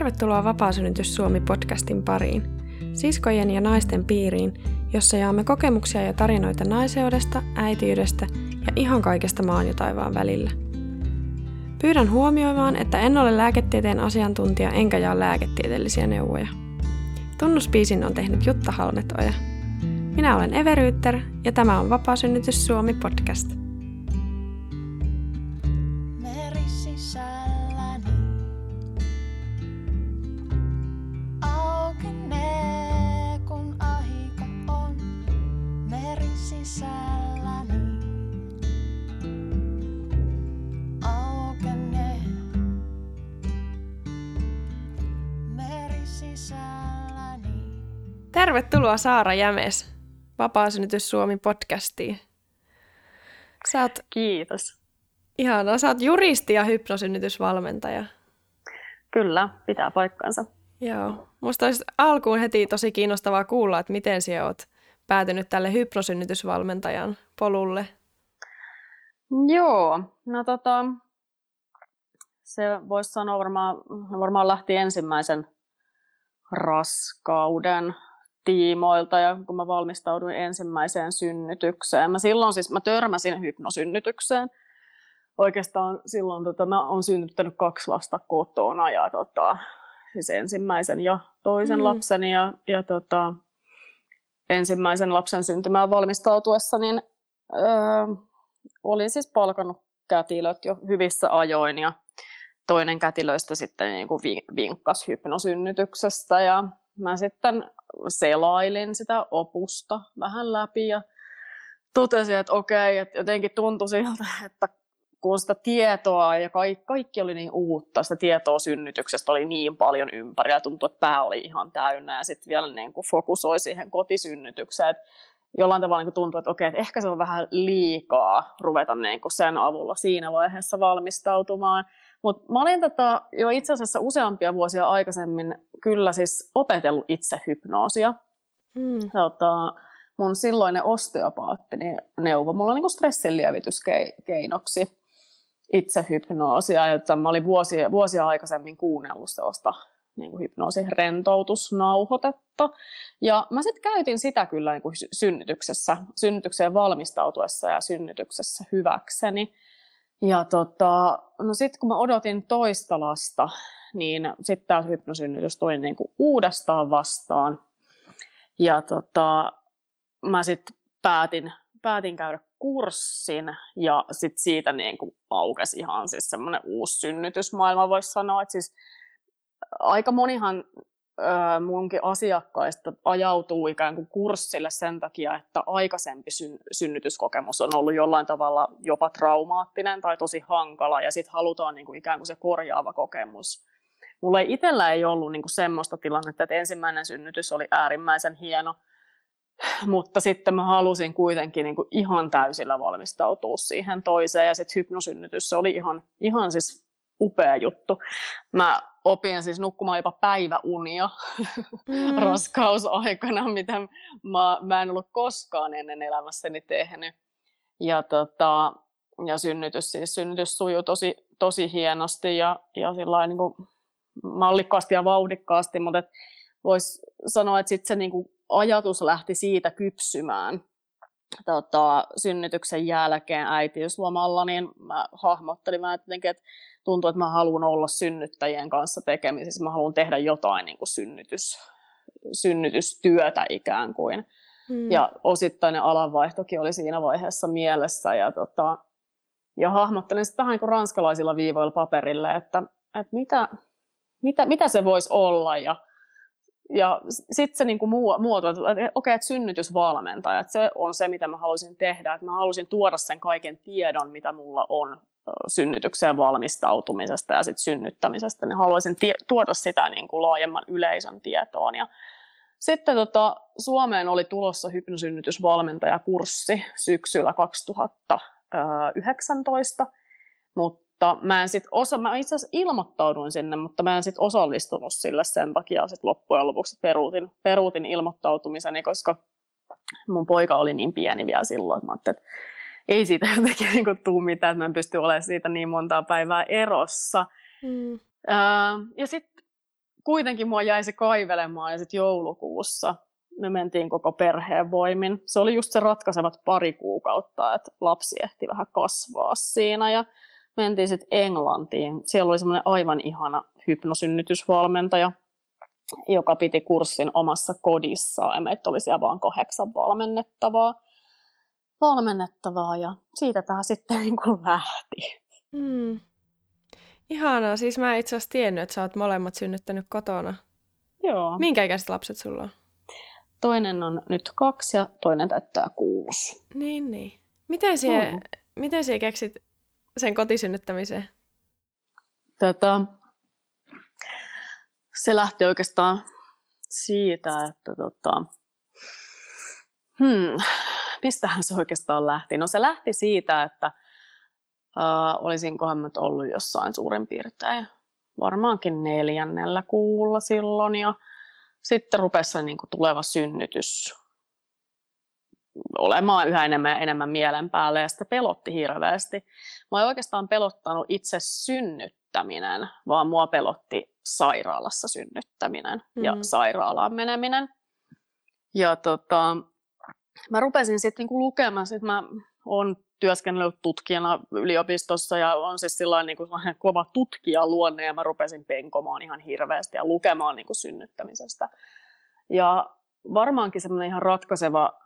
Tervetuloa Vapaasynnytys Suomi-podcastin pariin. Siskojen ja naisten piiriin, jossa jaamme kokemuksia ja tarinoita naiseudesta, äitiydestä ja ihan kaikesta maan ja taivaan välillä. Pyydän huomioimaan, että en ole lääketieteen asiantuntija enkä jaa lääketieteellisiä neuvoja. Tunnuspiisin on tehnyt Jutta Halmetoja. Minä olen Everyytter ja tämä on Vapaasynnytys Suomi Tervetuloa Saara Jämes Vapaasynnytys Suomi podcastiin. Sä oot, Kiitos. Ihanaa, sä oot juristi ja hypnosynnytysvalmentaja. Kyllä, pitää paikkansa. Joo. Musta olisi alkuun heti tosi kiinnostavaa kuulla, että miten sä oot päätynyt tälle hypnosynnytysvalmentajan polulle. Joo, no tota, se voisi sanoa varmaan, varmaan lähti ensimmäisen raskauden tiimoilta ja kun mä valmistauduin ensimmäiseen synnytykseen. Mä silloin siis mä törmäsin hypnosynnytykseen. Oikeastaan silloin tota, mä oon synnyttänyt kaksi lasta kotona ja tota, siis ensimmäisen ja toisen mm. lapsen ja, ja tota, ensimmäisen lapsen syntymään valmistautuessa, niin öö, olin siis palkannut kätilöt jo hyvissä ajoin ja toinen kätilöistä sitten niin kuin vinkkasi hypnosynnytyksestä ja mä sitten selailin sitä opusta vähän läpi ja totesin, että okei, että jotenkin tuntui siltä, että kun sitä tietoa ja kaikki, kaikki oli niin uutta, sitä tietoa synnytyksestä oli niin paljon ympäri ja tuntui, että pää oli ihan täynnä ja sitten vielä niin kuin fokusoi siihen kotisynnytykseen. Että jollain tavalla niin tuntui, että okei, että ehkä se on vähän liikaa ruveta niin kuin sen avulla siinä vaiheessa valmistautumaan. Mutta mä olin tota jo itse asiassa useampia vuosia aikaisemmin kyllä siis opetellut itse hypnoosia. Mm. Tota, mun silloinen osteopaatti niin neuvoi mulla niin stressinlievityskeinoksi itse hypnoosia, jota mä olin vuosia, vuosia aikaisemmin kuunnellut sellaista niin kuin hypnoosin rentoutusnauhoitetta. Ja mä sitten käytin sitä kyllä niin kuin synnytyksessä, synnytykseen valmistautuessa ja synnytyksessä hyväkseni. Ja tota, no sitten kun mä odotin toista lasta, niin sitten tämä hypnosynnytys tuli niin kuin uudestaan vastaan. Ja tota, mä sitten päätin, päätin käydä kurssin ja sitten siitä niin kuin aukesi ihan siis semmoinen uusi synnytysmaailma, voisi sanoa. Että siis aika monihan munkin asiakkaista ajautuu ikään kuin kurssille sen takia, että aikaisempi syn- synnytyskokemus on ollut jollain tavalla jopa traumaattinen tai tosi hankala, ja sitten halutaan niin kuin ikään kuin se korjaava kokemus. Mulla ei itsellä ei ollut niin kuin semmoista tilannetta, että ensimmäinen synnytys oli äärimmäisen hieno, mutta sitten mä halusin kuitenkin niin kuin ihan täysillä valmistautua siihen toiseen, ja sitten hypnosynnytys, se oli ihan, ihan siis upea juttu. Mä opin siis nukkumaan jopa päiväunia mm. raskausaikana, mitä mä, mä en ollut koskaan ennen elämässäni tehnyt. Ja, tota, ja synnytys, siis synnytys sujuu tosi, tosi hienosti ja, ja niin kuin mallikkaasti ja vauhdikkaasti, mutta voisi sanoa, että sit se niin kuin ajatus lähti siitä kypsymään tota, synnytyksen jälkeen äitiyslomalla, niin mä hahmottelin mä että tuntuu, että mä haluan olla synnyttäjien kanssa tekemisissä, mä haluan tehdä jotain niin kuin synnytys, synnytystyötä ikään kuin. Hmm. Ja osittainen alanvaihtokin oli siinä vaiheessa mielessä. Ja, tota, ja hahmottelin sitten vähän niin kuin ranskalaisilla viivoilla paperille, että, että mitä, mitä, mitä se voisi olla. Ja, ja sitten se niin kuin muotoiltu, että okei, että synnytysvalmentaja, että se on se, mitä mä halusin tehdä. Että mä halusin tuoda sen kaiken tiedon, mitä mulla on synnytykseen valmistautumisesta ja sit synnyttämisestä, niin haluaisin tie- tuoda sitä niin kuin laajemman yleisön tietoon. Ja sitten tota, Suomeen oli tulossa hypnosynnytysvalmentajakurssi syksyllä 2019, mutta mä en sit osa, mä itse asiassa ilmoittauduin sinne, mutta mä en sit osallistunut sille sen takia sit loppujen lopuksi peruutin, peruutin ilmoittautumiseni, koska mun poika oli niin pieni vielä silloin, että mä että ei siitä jotenkin niin kuin, tule mitään, että mä en pysty olemaan siitä niin montaa päivää erossa. Mm. ja sitten kuitenkin mua jäi se kaivelemaan ja sitten joulukuussa me mentiin koko perheen voimin. Se oli just se ratkaisevat pari kuukautta, että lapsi ehti vähän kasvaa siinä ja mentiin sitten Englantiin. Siellä oli semmoinen aivan ihana hypnosynnytysvalmentaja, joka piti kurssin omassa kodissaan ja meitä oli siellä vain kahdeksan valmennettavaa. Valmennettavaa ja siitä tämä sitten niin kuin lähti. Mm. Ihanaa. Siis mä itse asiassa tiennyt, että sä oot molemmat synnyttänyt kotona. Joo. Minkä ikäiset lapset sulla on? Toinen on nyt kaksi ja toinen täyttää kuusi. Niin, niin. Miten sie, mm. miten sie keksit sen kotisynnyttämiseen? Tätä, se lähti oikeastaan siitä, että tota, hmm, mistähän se oikeastaan lähti? No se lähti siitä, että Uh, olisinkohan mä ollut jossain suurin piirtein varmaankin neljännellä kuulla silloin ja sitten rupesi se niin kuin tuleva synnytys olemaan yhä enemmän ja enemmän mielen päälle ja sitä pelotti hirveästi. Mä en oikeastaan pelottanut itse synnyttäminen, vaan mua pelotti sairaalassa synnyttäminen mm-hmm. ja sairaalaan meneminen. Ja tota, mä rupesin sitten niinku lukemaan, sit mä oon työskennellyt tutkijana yliopistossa ja on siis sellainen niin kuin kova tutkija luonne ja mä rupesin penkomaan ihan hirveästi ja lukemaan niin kuin synnyttämisestä. Ja varmaankin semmoinen ihan ratkaiseva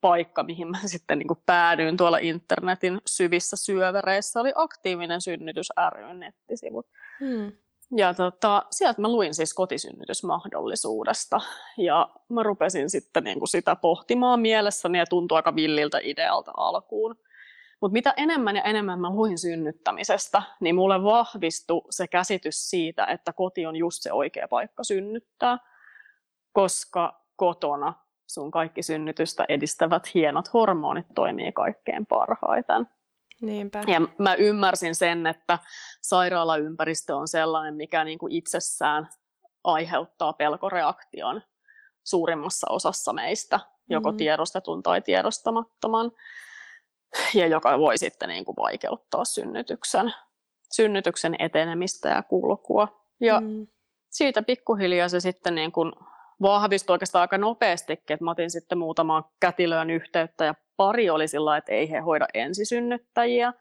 paikka, mihin mä sitten niin kuin päädyin tuolla internetin syvissä syövereissä, oli aktiivinen synnytys ry nettisivut. Hmm. Ja tota, sieltä mä luin siis kotisynnytysmahdollisuudesta ja mä rupesin sitten niin kuin sitä pohtimaan mielessäni ja tuntui aika villiltä idealta alkuun. Mutta mitä enemmän ja enemmän mä luin synnyttämisestä, niin mulle vahvistui se käsitys siitä, että koti on just se oikea paikka synnyttää, koska kotona sun kaikki synnytystä edistävät hienot hormonit toimii kaikkein parhaiten. Niinpä. Ja mä ymmärsin sen, että sairaalaympäristö on sellainen, mikä niin kuin itsessään aiheuttaa pelkoreaktion suurimmassa osassa meistä, joko mm-hmm. tiedostetun tai tiedostamattoman ja joka voi sitten niin kuin vaikeuttaa synnytyksen, synnytyksen etenemistä ja kulkua. Ja mm. siitä pikkuhiljaa se sitten niin kuin vahvistui oikeastaan aika nopeastikin, että mä otin sitten muutamaan kätilöön yhteyttä ja pari oli sillä että ei he hoida ensisynnyttäjiä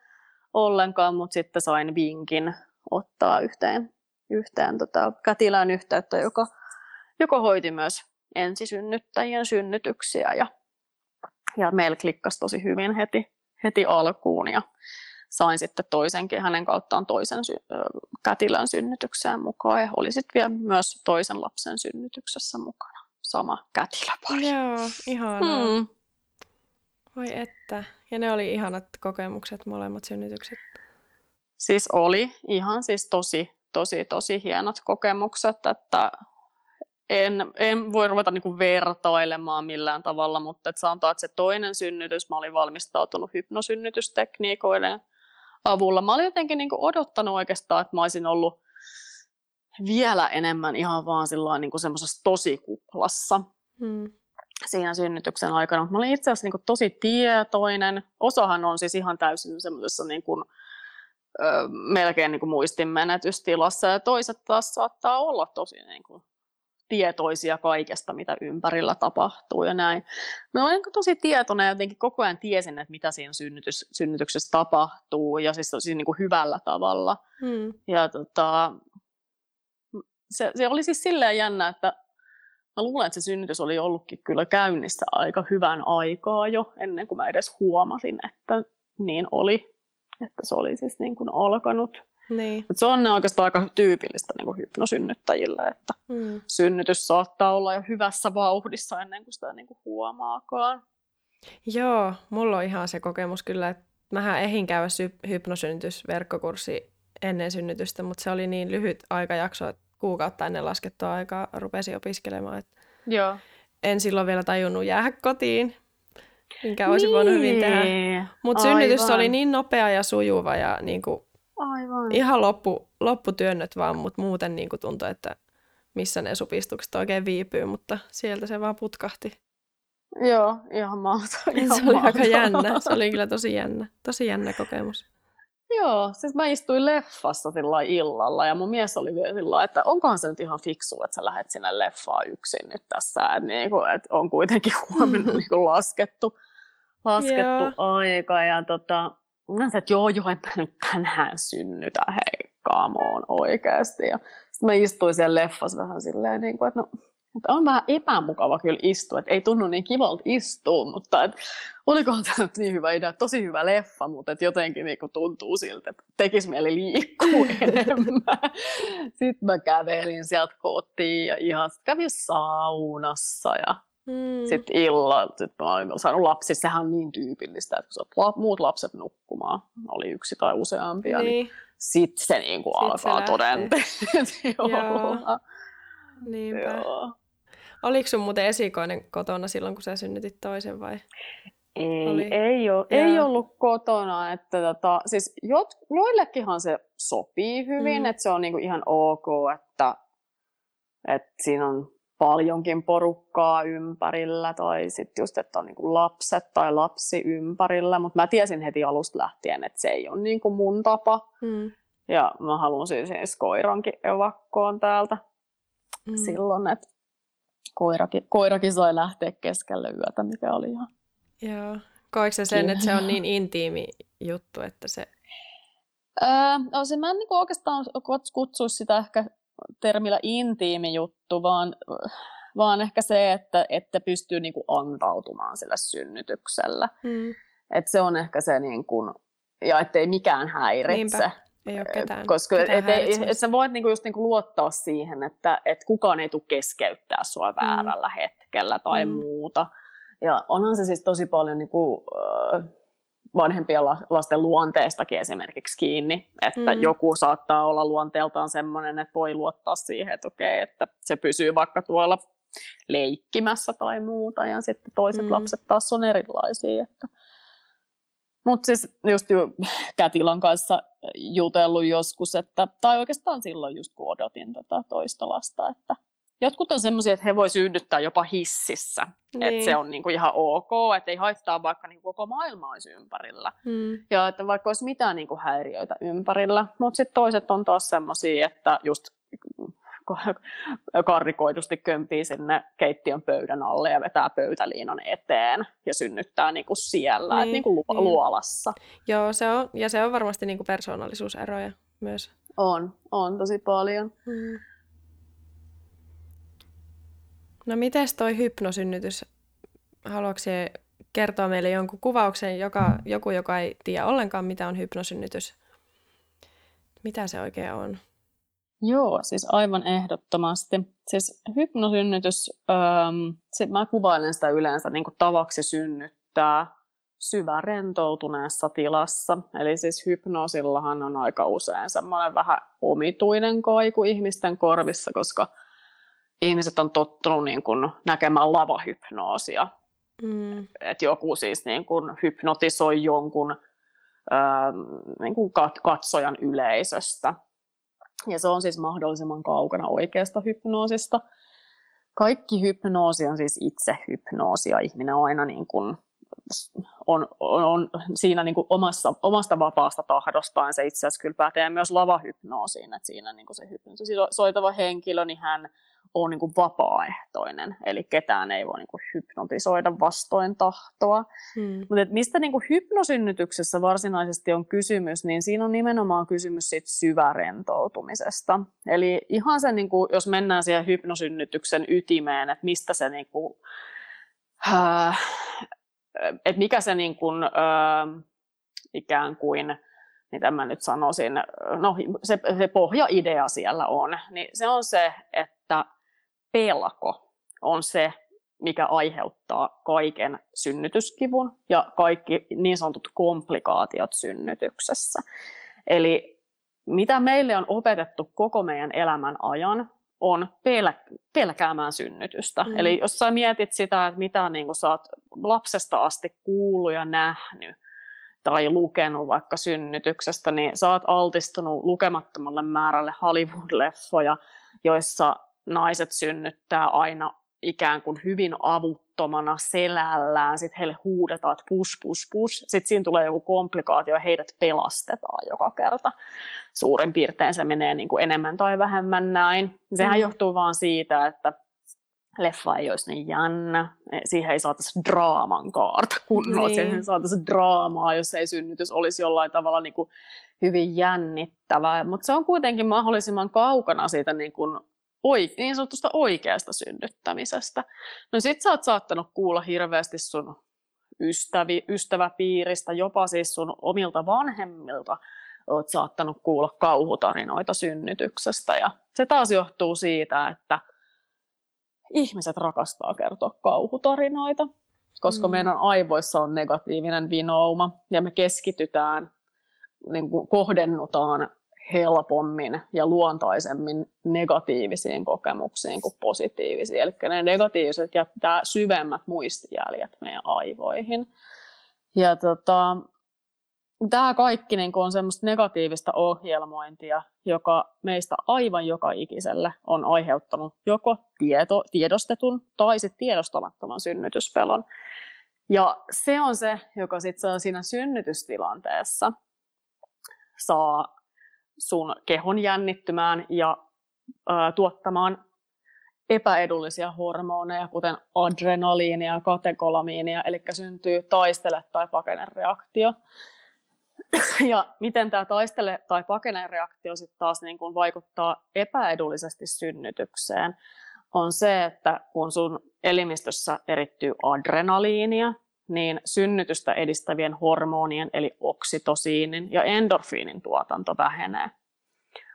ollenkaan, mutta sitten sain vinkin ottaa yhteen, yhteen tota, kätilöön yhteyttä, joka, joka hoiti myös ensisynnyttäjien synnytyksiä ja, ja meillä klikkasi tosi hyvin heti, heti alkuun ja sain sitten toisenkin hänen kauttaan toisen sy- kätilön synnytykseen mukaan ja oli sitten vielä myös toisen lapsen synnytyksessä mukana sama kätilöpari. Joo, ihanaa. Hmm. Voi että. Ja ne oli ihanat kokemukset, molemmat synnytykset. Siis oli ihan siis tosi, tosi, tosi hienot kokemukset, että en, en voi ruveta niinku vertailemaan millään tavalla, mutta et sanotaan, että se toinen synnytys, mä olin valmistautunut hypnosynnytystekniikoiden avulla. Mä olin jotenkin niinku odottanut oikeastaan, että mä olisin ollut vielä enemmän ihan vaan niinku semmoisessa tosikuplassa hmm. siinä synnytyksen aikana. Mutta mä olin itse asiassa niinku tosi tietoinen. Osahan on siis ihan täysin semmoisessa niinku, ö, melkein niinku muistinmenetystilassa ja toiset taas saattaa olla tosi niinku tietoisia kaikesta, mitä ympärillä tapahtuu ja näin. Mä olin tosi tietoinen ja jotenkin koko ajan tiesin, että mitä siinä synnytys, synnytyksessä tapahtuu ja siis tosi niin kuin hyvällä tavalla. Hmm. Ja tota, se, se oli siis silleen jännä, että mä luulen, että se synnytys oli ollutkin kyllä käynnissä aika hyvän aikaa jo, ennen kuin mä edes huomasin, että niin oli. Että se oli siis niin kuin alkanut. Niin. Et se on oikeastaan aika tyypillistä niin kuin hypnosynnyttäjille, että mm. synnytys saattaa olla jo hyvässä vauhdissa ennen kuin sitä niin kuin huomaakaan. Joo, mulla on ihan se kokemus kyllä, että mähän ehin käydä sy- hypnosynnytysverkkokurssi ennen synnytystä, mutta se oli niin lyhyt aikajakso, että kuukautta ennen laskettua aikaa rupesin opiskelemaan. Että Joo. En silloin vielä tajunnut jäädä kotiin, minkä olisi niin. voinut hyvin tehdä. Niin. Mutta synnytys oli niin nopea ja sujuva ja niin kuin Aivan. Ihan loppu, lopputyönnöt vaan, mutta muuten niin kuin tuntui, että missä ne supistukset oikein viipyy, mutta sieltä se vaan putkahti. Joo, ihan mahtavaa. se oli aika jännä. Se oli kyllä tosi jännä. Tosi jännä kokemus. Joo, siis mä istuin leffassa sillä illalla ja mun mies oli vielä sillä että onkohan se nyt ihan fiksu, että sä lähdet sinne leffaan yksin nyt tässä, että, niin kuin, että on kuitenkin huomenna niin kuin laskettu, laskettu joo. aika ja tota, mä sanoin, että joo, joo, en mä nyt tänään synnytä, hei, kaamoon oikeasti. Ja sitten mä istuin siellä leffassa vähän silleen, niin kuin, että no, mutta on vähän epämukava kyllä istua, että ei tunnu niin kivalta istua, mutta et, olikohan tämä niin hyvä idea, tosi hyvä leffa, mutta et jotenkin niin tuntuu siltä, että tekisi mieli liikkua enemmän. Sitten mä kävelin sieltä kotiin ja ihan kävin saunassa ja Hmm. Sitten illalla, sit mä olin saanut lapsi, sehän on niin tyypillistä, että kun sä muut lapset nukkumaan, oli yksi tai useampia, niin, niin sitten se niin kuin alkaa todenteella. Niinpä. Joo. Oliko sun muuten esikoinen kotona silloin, kun sä synnytit toisen vai? Ei, Oli. ei, ole, ei ollut kotona. Että tota, siis jo, joillekinhan se sopii hyvin, mm. että se on niinku ihan ok, että, että siinä on paljonkin porukkaa ympärillä tai sitten just, että on niinku lapset tai lapsi ympärillä, mutta mä tiesin heti alusta lähtien, että se ei ole niinku mun tapa. Mm. Ja mä halusin siis koirankin evakkoon täältä mm. silloin, että koirakin, koirakin sai lähteä keskelle yötä, mikä oli ihan... Joo. Se sen, että se on niin intiimi juttu, että se... Öö, no se mä en niin oikeastaan kutsuisi sitä ehkä termillä intiimi juttu, vaan, vaan ehkä se, että, että pystyy niin kuin antautumaan sillä synnytyksellä. Mm. Et se on ehkä se, niin kuin, ja ettei mikään häiritse. Niinpä. Ei ole ketään, Koska ketään et, et, et sä voit niinku just niinku luottaa siihen, että et kukaan ei tule keskeyttää sua mm. väärällä hetkellä tai mm. muuta. Ja onhan se siis tosi paljon niinku, äh, vanhempien lasten luonteestakin esimerkiksi kiinni, että mm. joku saattaa olla luonteeltaan sellainen, että voi luottaa siihen, että okei, että se pysyy vaikka tuolla leikkimässä tai muuta, ja sitten toiset mm. lapset taas on erilaisia. Että mutta siis just ju, Kätilän kanssa jutellut joskus, että, tai oikeastaan silloin just kun odotin tota toista lasta, että jotkut on semmoisia, että he voi synnyttää jopa hississä, niin. että se on niinku ihan ok, että ei haittaa vaikka niinku koko maailma olisi ympärillä. Hmm. Ja että vaikka olisi mitään niinku häiriöitä ympärillä, mutta sitten toiset on taas semmoisia, että just karrikoidusti kömpii sinne keittiön pöydän alle ja vetää pöytäliinan eteen ja synnyttää niin kuin siellä, niin, niin kuin niin. luolassa. Joo, se on, ja se on varmasti niin kuin persoonallisuuseroja myös. On, on tosi paljon. Hmm. No miten toi hypnosynnytys? Haluatko kertoa meille jonkun kuvauksen, joka, joku, joka ei tiedä ollenkaan, mitä on hypnosynnytys? Mitä se oikein on? Joo, siis aivan ehdottomasti. Siis hypnosynnytys, ähm, sit mä kuvailen sitä yleensä niin kuin tavaksi synnyttää syvä rentoutuneessa tilassa. Eli siis hypnoosillahan on aika usein semmoinen vähän omituinen kaiku ihmisten korvissa, koska ihmiset on tottunut niin kuin näkemään lavahypnoosia. Mm. Että joku siis niin kuin hypnotisoi jonkun ähm, niin kuin katsojan yleisöstä. Ja se on siis mahdollisimman kaukana oikeasta hypnoosista. Kaikki hypnoosi on siis itse hypnoosia. Ihminen on aina niin kuin on, on, on siinä niin kuin omassa, omasta vapaasta tahdostaan. Se itse asiassa kyllä pätee myös lavahypnoosiin, että siinä niin kuin se hypnoosi soitava henkilö, niin hän on niin kuin vapaaehtoinen, eli ketään ei voi niin kuin hypnotisoida vastoin tahtoa. Hmm. Mutta mistä niin kuin hypnosynnytyksessä varsinaisesti on kysymys, niin siinä on nimenomaan kysymys siitä syvärentoutumisesta. Eli ihan se, niin kuin, jos mennään siihen hypnosynnytyksen ytimeen, että mistä se niin kuin, äh, että mikä se niin kuin, äh, ikään kuin mitä mä nyt sanoisin, no se, se pohjaidea siellä on, niin se on se, että pelko on se, mikä aiheuttaa kaiken synnytyskivun ja kaikki niin sanotut komplikaatiot synnytyksessä. Eli mitä meille on opetettu koko meidän elämän ajan, on pel- pelkäämään synnytystä. Mm. Eli jos sä mietit sitä, että mitä niin sä oot lapsesta asti kuullut ja nähnyt, tai lukenut vaikka synnytyksestä, niin sä oot altistunut lukemattomalle määrälle Hollywood-leffoja, joissa naiset synnyttää aina ikään kuin hyvin avuttomana selällään, sitten heille huudetaan, että push, push, push, sitten siinä tulee joku komplikaatio ja heidät pelastetaan joka kerta. Suurin piirtein se menee niin kuin enemmän tai vähemmän näin. Sehän mm. johtuu vaan siitä, että leffa ei olisi niin jännä, e, siihen ei saataisi draaman kaarta kunnolla, niin. siihen saataisiin draamaa, jos ei synnytys olisi jollain tavalla niin kuin hyvin jännittävää, mutta se on kuitenkin mahdollisimman kaukana siitä niin, kuin oi, niin sanotusta oikeasta synnyttämisestä. No sit sä oot saattanut kuulla hirveästi sun ystävi, ystäväpiiristä, jopa siis sun omilta vanhemmilta oot saattanut kuulla kauhutarinoita synnytyksestä. Ja se taas johtuu siitä, että ihmiset rakastaa kertoa kauhutarinoita, koska mm. meidän aivoissa on negatiivinen vinouma ja me keskitytään, niin kuin kohdennutaan helpommin ja luontaisemmin negatiivisiin kokemuksiin kuin positiivisiin. Eli ne negatiiviset jättää syvemmät muistijäljet meidän aivoihin. Ja tota, tämä kaikki niin on semmoista negatiivista ohjelmointia, joka meistä aivan joka ikiselle on aiheuttanut joko tieto, tiedostetun tai sitten tiedostamattoman synnytyspelon. Ja se on se, joka sitten siinä synnytystilanteessa saa sun kehon jännittymään ja ö, tuottamaan epäedullisia hormoneja, kuten adrenaliinia ja katekolamiinia, eli syntyy taistele- tai pakene reaktio. Ja miten tämä taistele- tai pakene reaktio sitten taas niin kun vaikuttaa epäedullisesti synnytykseen, on se, että kun sun elimistössä erittyy adrenaliinia, niin synnytystä edistävien hormonien eli oksitosiinin ja endorfiinin tuotanto vähenee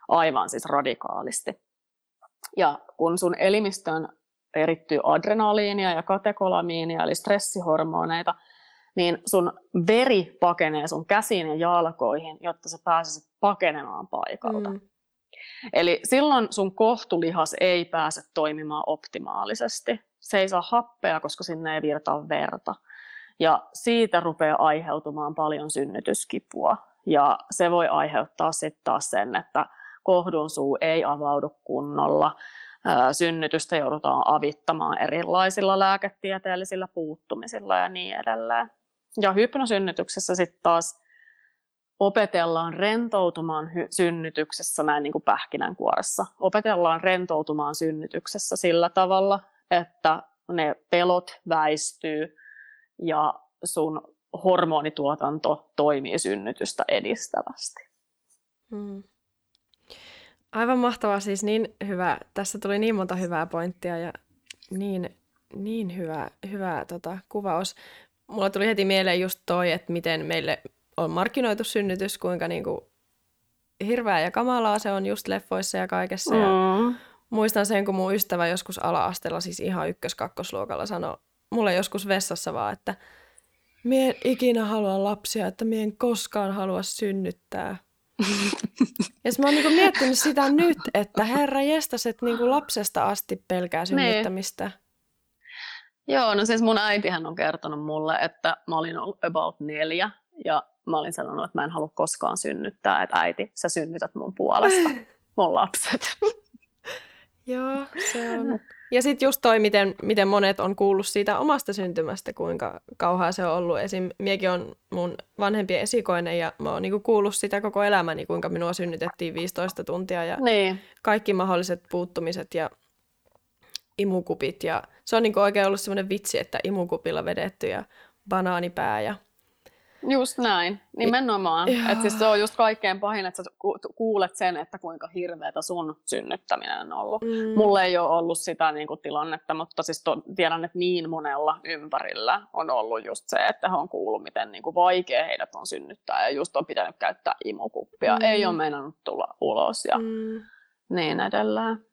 aivan siis radikaalisti. Ja kun sun elimistön erittyy adrenaliinia ja katekolamiinia eli stressihormoneita, niin sun veri pakenee sun käsiin ja jalkoihin, jotta sä pääsisit pakenemaan paikalta. Mm. Eli silloin sun kohtulihas ei pääse toimimaan optimaalisesti. Se ei saa happea, koska sinne ei virtaa verta. Ja siitä rupeaa aiheutumaan paljon synnytyskipua. Ja se voi aiheuttaa sitten taas sen, että kohdun suu ei avaudu kunnolla, synnytystä joudutaan avittamaan erilaisilla lääketieteellisillä puuttumisilla ja niin edelleen. Ja hypnosynnytyksessä sitten taas opetellaan rentoutumaan synnytyksessä näin niin kuin pähkinänkuoressa. Opetellaan rentoutumaan synnytyksessä sillä tavalla, että ne pelot väistyy, ja sun hormonituotanto toimii synnytystä edistävästi. Hmm. Aivan mahtavaa, siis niin hyvä. Tässä tuli niin monta hyvää pointtia ja niin, niin hyvä, hyvä tota, kuvaus. Mulla tuli heti mieleen just toi, että miten meille on markkinoitu synnytys, kuinka niinku hirveää ja kamalaa se on just leffoissa ja kaikessa. Mm. Ja muistan sen, kun mun ystävä joskus ala-asteella, siis ihan ykkös-kakkosluokalla sanoi mulle joskus vessassa vaan, että mie en ikinä halua lapsia, että mie en koskaan halua synnyttää. ja mä oon niinku miettinyt sitä nyt, että herra jestas, että niinku lapsesta asti pelkää niin. synnyttämistä. Ne. Joo, no siis mun äitihän on kertonut mulle, että mä olin ollut about neljä ja mä olin sanonut, että mä en halua koskaan synnyttää, että äiti, sä synnytät mun puolesta mun lapset. Joo, se on ja sitten just toi, miten, miten monet on kuullut siitä omasta syntymästä, kuinka kauhaa se on ollut. Esim. miekin on mun vanhempien esikoinen ja mä oon niinku kuullut sitä koko elämäni, kuinka minua synnytettiin 15 tuntia ja niin. kaikki mahdolliset puuttumiset ja imukupit. Ja se on niinku oikein ollut semmoinen vitsi, että imukupilla vedetty ja banaanipää ja Just näin, nimenomaan. Että siis se on just kaikkein pahin, että sä kuulet sen, että kuinka hirveätä sun synnyttäminen on ollut. Mm. Mulle ei ole ollut sitä niin kuin, tilannetta, mutta siis to, tiedän, että niin monella ympärillä on ollut just se, että he on kuullut, miten niin kuin, vaikea heidät on synnyttää ja just on pitänyt käyttää imukuppia. Mm. Ei ole meinannut tulla ulos ja mm. niin edelleen.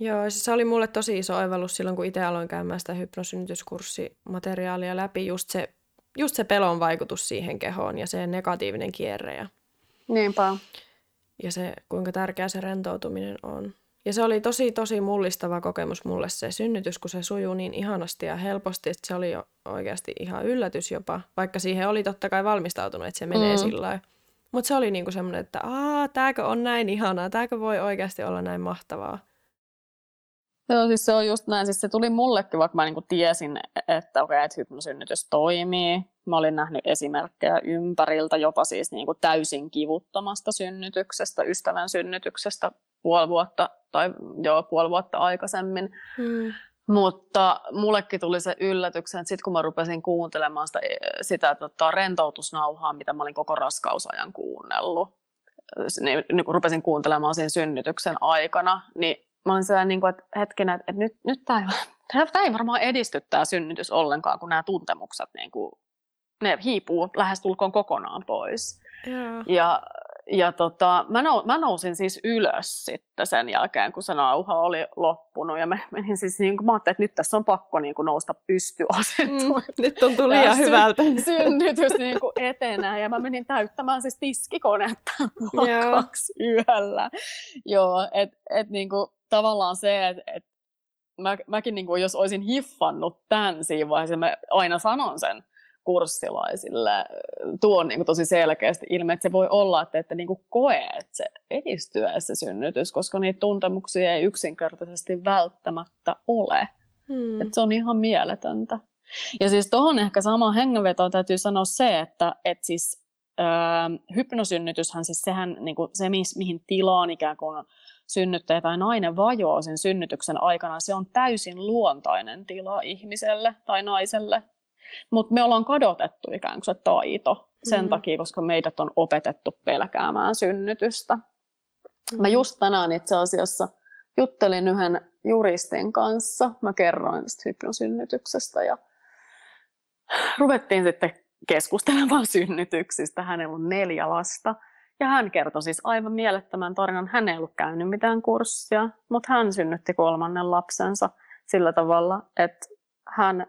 Joo, siis se oli mulle tosi iso oivallus silloin, kun itse aloin käymään sitä hypnosynnytyskurssimateriaalia läpi, just se just se pelon vaikutus siihen kehoon ja se negatiivinen kierre. Ja, Niinpä. Ja se, kuinka tärkeä se rentoutuminen on. Ja se oli tosi, tosi mullistava kokemus mulle se synnytys, kun se sujuu niin ihanasti ja helposti, että se oli oikeasti ihan yllätys jopa, vaikka siihen oli totta kai valmistautunut, että se menee mm. sillä Mutta se oli niinku semmoinen, että aa, tääkö on näin ihanaa, tääkö voi oikeasti olla näin mahtavaa. Joo, siis se on just näin. Siis se tuli mullekin, vaikka mä niin tiesin, että okei, okay, että hypnosynnytys toimii. Mä olin nähnyt esimerkkejä ympäriltä, jopa siis niin kuin täysin kivuttomasta synnytyksestä, ystävän synnytyksestä puoli vuotta tai joo, puoli vuotta aikaisemmin. Hmm. Mutta mullekin tuli se yllätyksen, että sitten kun mä rupesin kuuntelemaan sitä, sitä tota, rentoutusnauhaa, mitä mä olin koko raskausajan kuunnellut, niin, niin kun rupesin kuuntelemaan sen synnytyksen aikana, niin mä olin sellainen, niin kuin, että hetkinen, että nyt, nyt tämä ei, tämä ei varmaan edisty tämä synnytys ollenkaan, kun nämä tuntemukset niin kuin, ne hiipuu lähestulkoon kokonaan pois. Yeah. Ja ja tota, mä, nou, mä nousin siis ylös sitten sen jälkeen, kun se nauha oli loppunut. Ja mä menin siis, niin kuin, mä ajattelin, että nyt tässä on pakko niin kuin, nousta pystyasentoon. Mm, nyt on tullut liian hyvältä. Synnytys niin kuin etenää. Ja mä menin täyttämään siis tiskikonetta kaksi yöllä. Joo, että et, niin kuin, tavallaan se, että et, mä, mäkin niin kuin, jos olisin hiffannut tämän siinä vaiheessa, mä aina sanon sen kurssilaisille tuon niin kuin tosi selkeästi ilme, että se voi olla, että ette niin kuin koe, että se edistyy se synnytys, koska niitä tuntemuksia ei yksinkertaisesti välttämättä ole. Hmm. Että se on ihan mieletöntä. Ja siis tuohon ehkä sama hengenvetoon täytyy sanoa se, että, että siis öö, hypnosynnytyshän siis sehän niin kuin se, mihin tilaan ikään kuin synnyttäjä tai nainen vajoaa sen synnytyksen aikana, se on täysin luontainen tila ihmiselle tai naiselle mutta me ollaan kadotettu ikään kuin se taito sen mm. takia, koska meidät on opetettu pelkäämään synnytystä. Mm. Mä just tänään itse asiassa juttelin yhden juristin kanssa. Mä kerroin tästä hypnosynnytyksestä ja ruvettiin sitten keskustelemaan synnytyksistä. Hänellä on neljä lasta. Ja hän kertoi siis aivan mielettömän tarinan. Hän ei ollut käynyt mitään kurssia, mutta hän synnytti kolmannen lapsensa sillä tavalla, että hän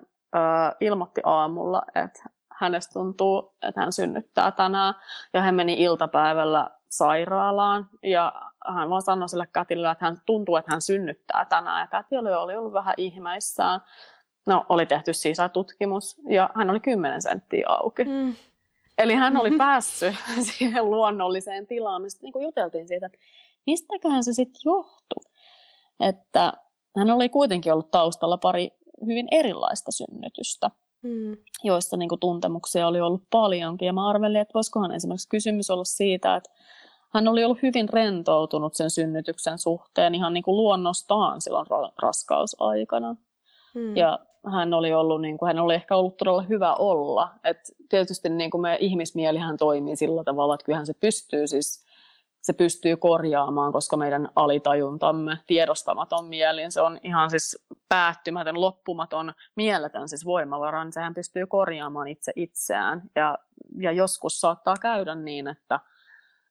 ilmoitti aamulla, että hänestä tuntuu, että hän synnyttää tänään. Ja hän meni iltapäivällä sairaalaan ja hän vaan sanoi sille kätille, että hän tuntuu, että hän synnyttää tänään. Ja käti oli, oli ollut vähän ihmeissään. No, oli tehty sisätutkimus ja hän oli 10 senttiä auki. Mm. Eli hän oli päässyt siihen luonnolliseen tilaan, mistä niin juteltiin siitä, että mistäköhän se sitten johtui. Että hän oli kuitenkin ollut taustalla pari hyvin erilaista synnytystä, mm. joissa niin kuin, tuntemuksia oli ollut paljonkin. Ja mä arvelin, että voisikohan esimerkiksi kysymys olla siitä, että hän oli ollut hyvin rentoutunut sen synnytyksen suhteen ihan niin kuin luonnostaan silloin ra- raskausaikana. Mm. Ja hän oli, ollut, niin kuin, hän oli ehkä ollut todella hyvä olla. Et tietysti niin kuin me ihmismielihän toimii sillä tavalla, että kyllähän se pystyy siis se pystyy korjaamaan, koska meidän alitajuntamme, tiedostamaton mieli, se on ihan siis päättymätön, loppumaton, mieletön siis voimavara, niin sehän pystyy korjaamaan itse itseään. Ja, ja joskus saattaa käydä niin, että,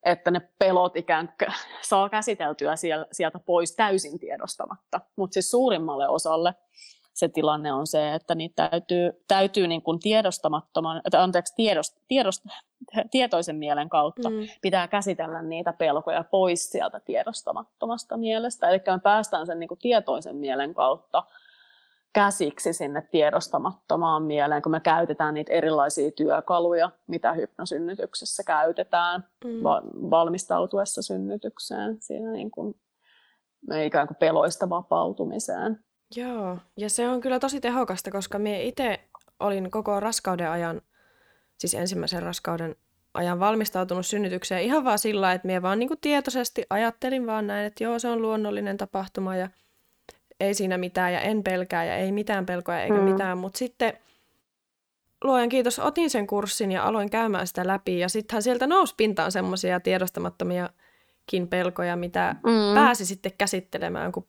että ne pelot ikään kuin saa käsiteltyä sieltä pois täysin tiedostamatta. Mutta siis suurimmalle osalle se tilanne on se, että niitä täytyy, täytyy niin kuin tiedostamattoman, anteeksi, tiedost, tiedost, tietoisen mielen kautta mm. pitää käsitellä niitä pelkoja pois sieltä tiedostamattomasta mielestä. Eli me päästään sen niin kuin tietoisen mielen kautta käsiksi sinne tiedostamattomaan mieleen, kun me käytetään niitä erilaisia työkaluja, mitä hypnosynnytyksessä käytetään mm. valmistautuessa synnytykseen, siinä niin kuin, ikään kuin peloista vapautumiseen. Joo, ja se on kyllä tosi tehokasta, koska me itse olin koko raskauden ajan, siis ensimmäisen raskauden ajan valmistautunut synnytykseen ihan vaan sillä, että minä vaan niin kuin tietoisesti ajattelin vaan näin, että joo, se on luonnollinen tapahtuma ja ei siinä mitään ja en pelkää ja ei mitään pelkoja eikä mm. mitään, mutta sitten luojan kiitos, otin sen kurssin ja aloin käymään sitä läpi ja sittenhän sieltä nousi pintaan semmoisia tiedostamattomiakin pelkoja, mitä mm. pääsi sitten käsittelemään, kun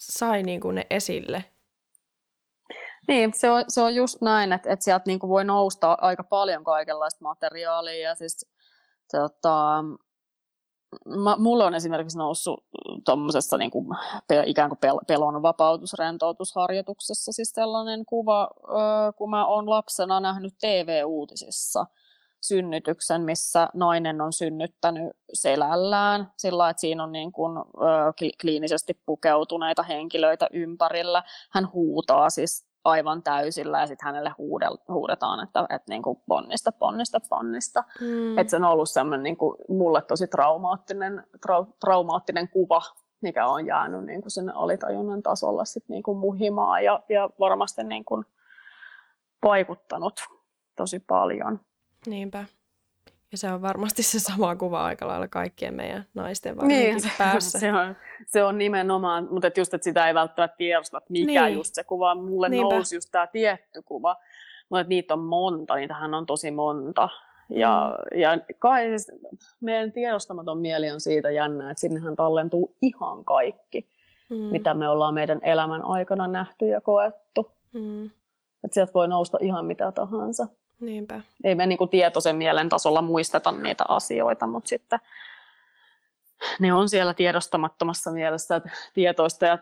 sai niin kuin ne esille. Niin, se on, se on just näin, että, että sieltä niin kuin voi nousta aika paljon kaikenlaista materiaalia. Ja siis, tota, mä, mulle on esimerkiksi noussut tuommoisessa niin kuin, ikään kuin pel, pelon vapautusrentoutusharjoituksessa siis sellainen kuva, kun mä oon lapsena nähnyt TV-uutisissa – synnytyksen, missä nainen on synnyttänyt selällään sillä että siinä on niin kuin, ö, kliinisesti pukeutuneita henkilöitä ympärillä. Hän huutaa siis aivan täysillä ja sitten hänelle huudetaan, että, että niin kuin ponnista, ponnista, ponnista. Mm. Että se on ollut semmoinen niin kuin, mulle tosi traumaattinen, trau, traumaattinen kuva mikä on jäänyt niin kuin sinne alitajunnan tasolla sit niin kuin muhimaan ja, ja varmasti niin kuin vaikuttanut tosi paljon. Niinpä. Ja se on varmasti se sama kuva aika lailla kaikkien meidän naisten niin, se, päässä. Se on, se on nimenomaan, mutta et just, että sitä ei välttämättä tiedosta, että mikä niin. just se kuva. Mulle Niinpä. nousi just tämä tietty kuva, mutta niitä on monta, niitähän on tosi monta. Ja, mm. ja kai siis meidän tiedostamaton mieli on siitä jännä, että sinnehän tallentuu ihan kaikki, mm. mitä me ollaan meidän elämän aikana nähty ja koettu. Mm. Että sieltä voi nousta ihan mitä tahansa. Niinpä. Ei me niin kuin tietoisen mielen tasolla muisteta niitä asioita, mutta sitten ne on siellä tiedostamattomassa mielessä, että tietoista ja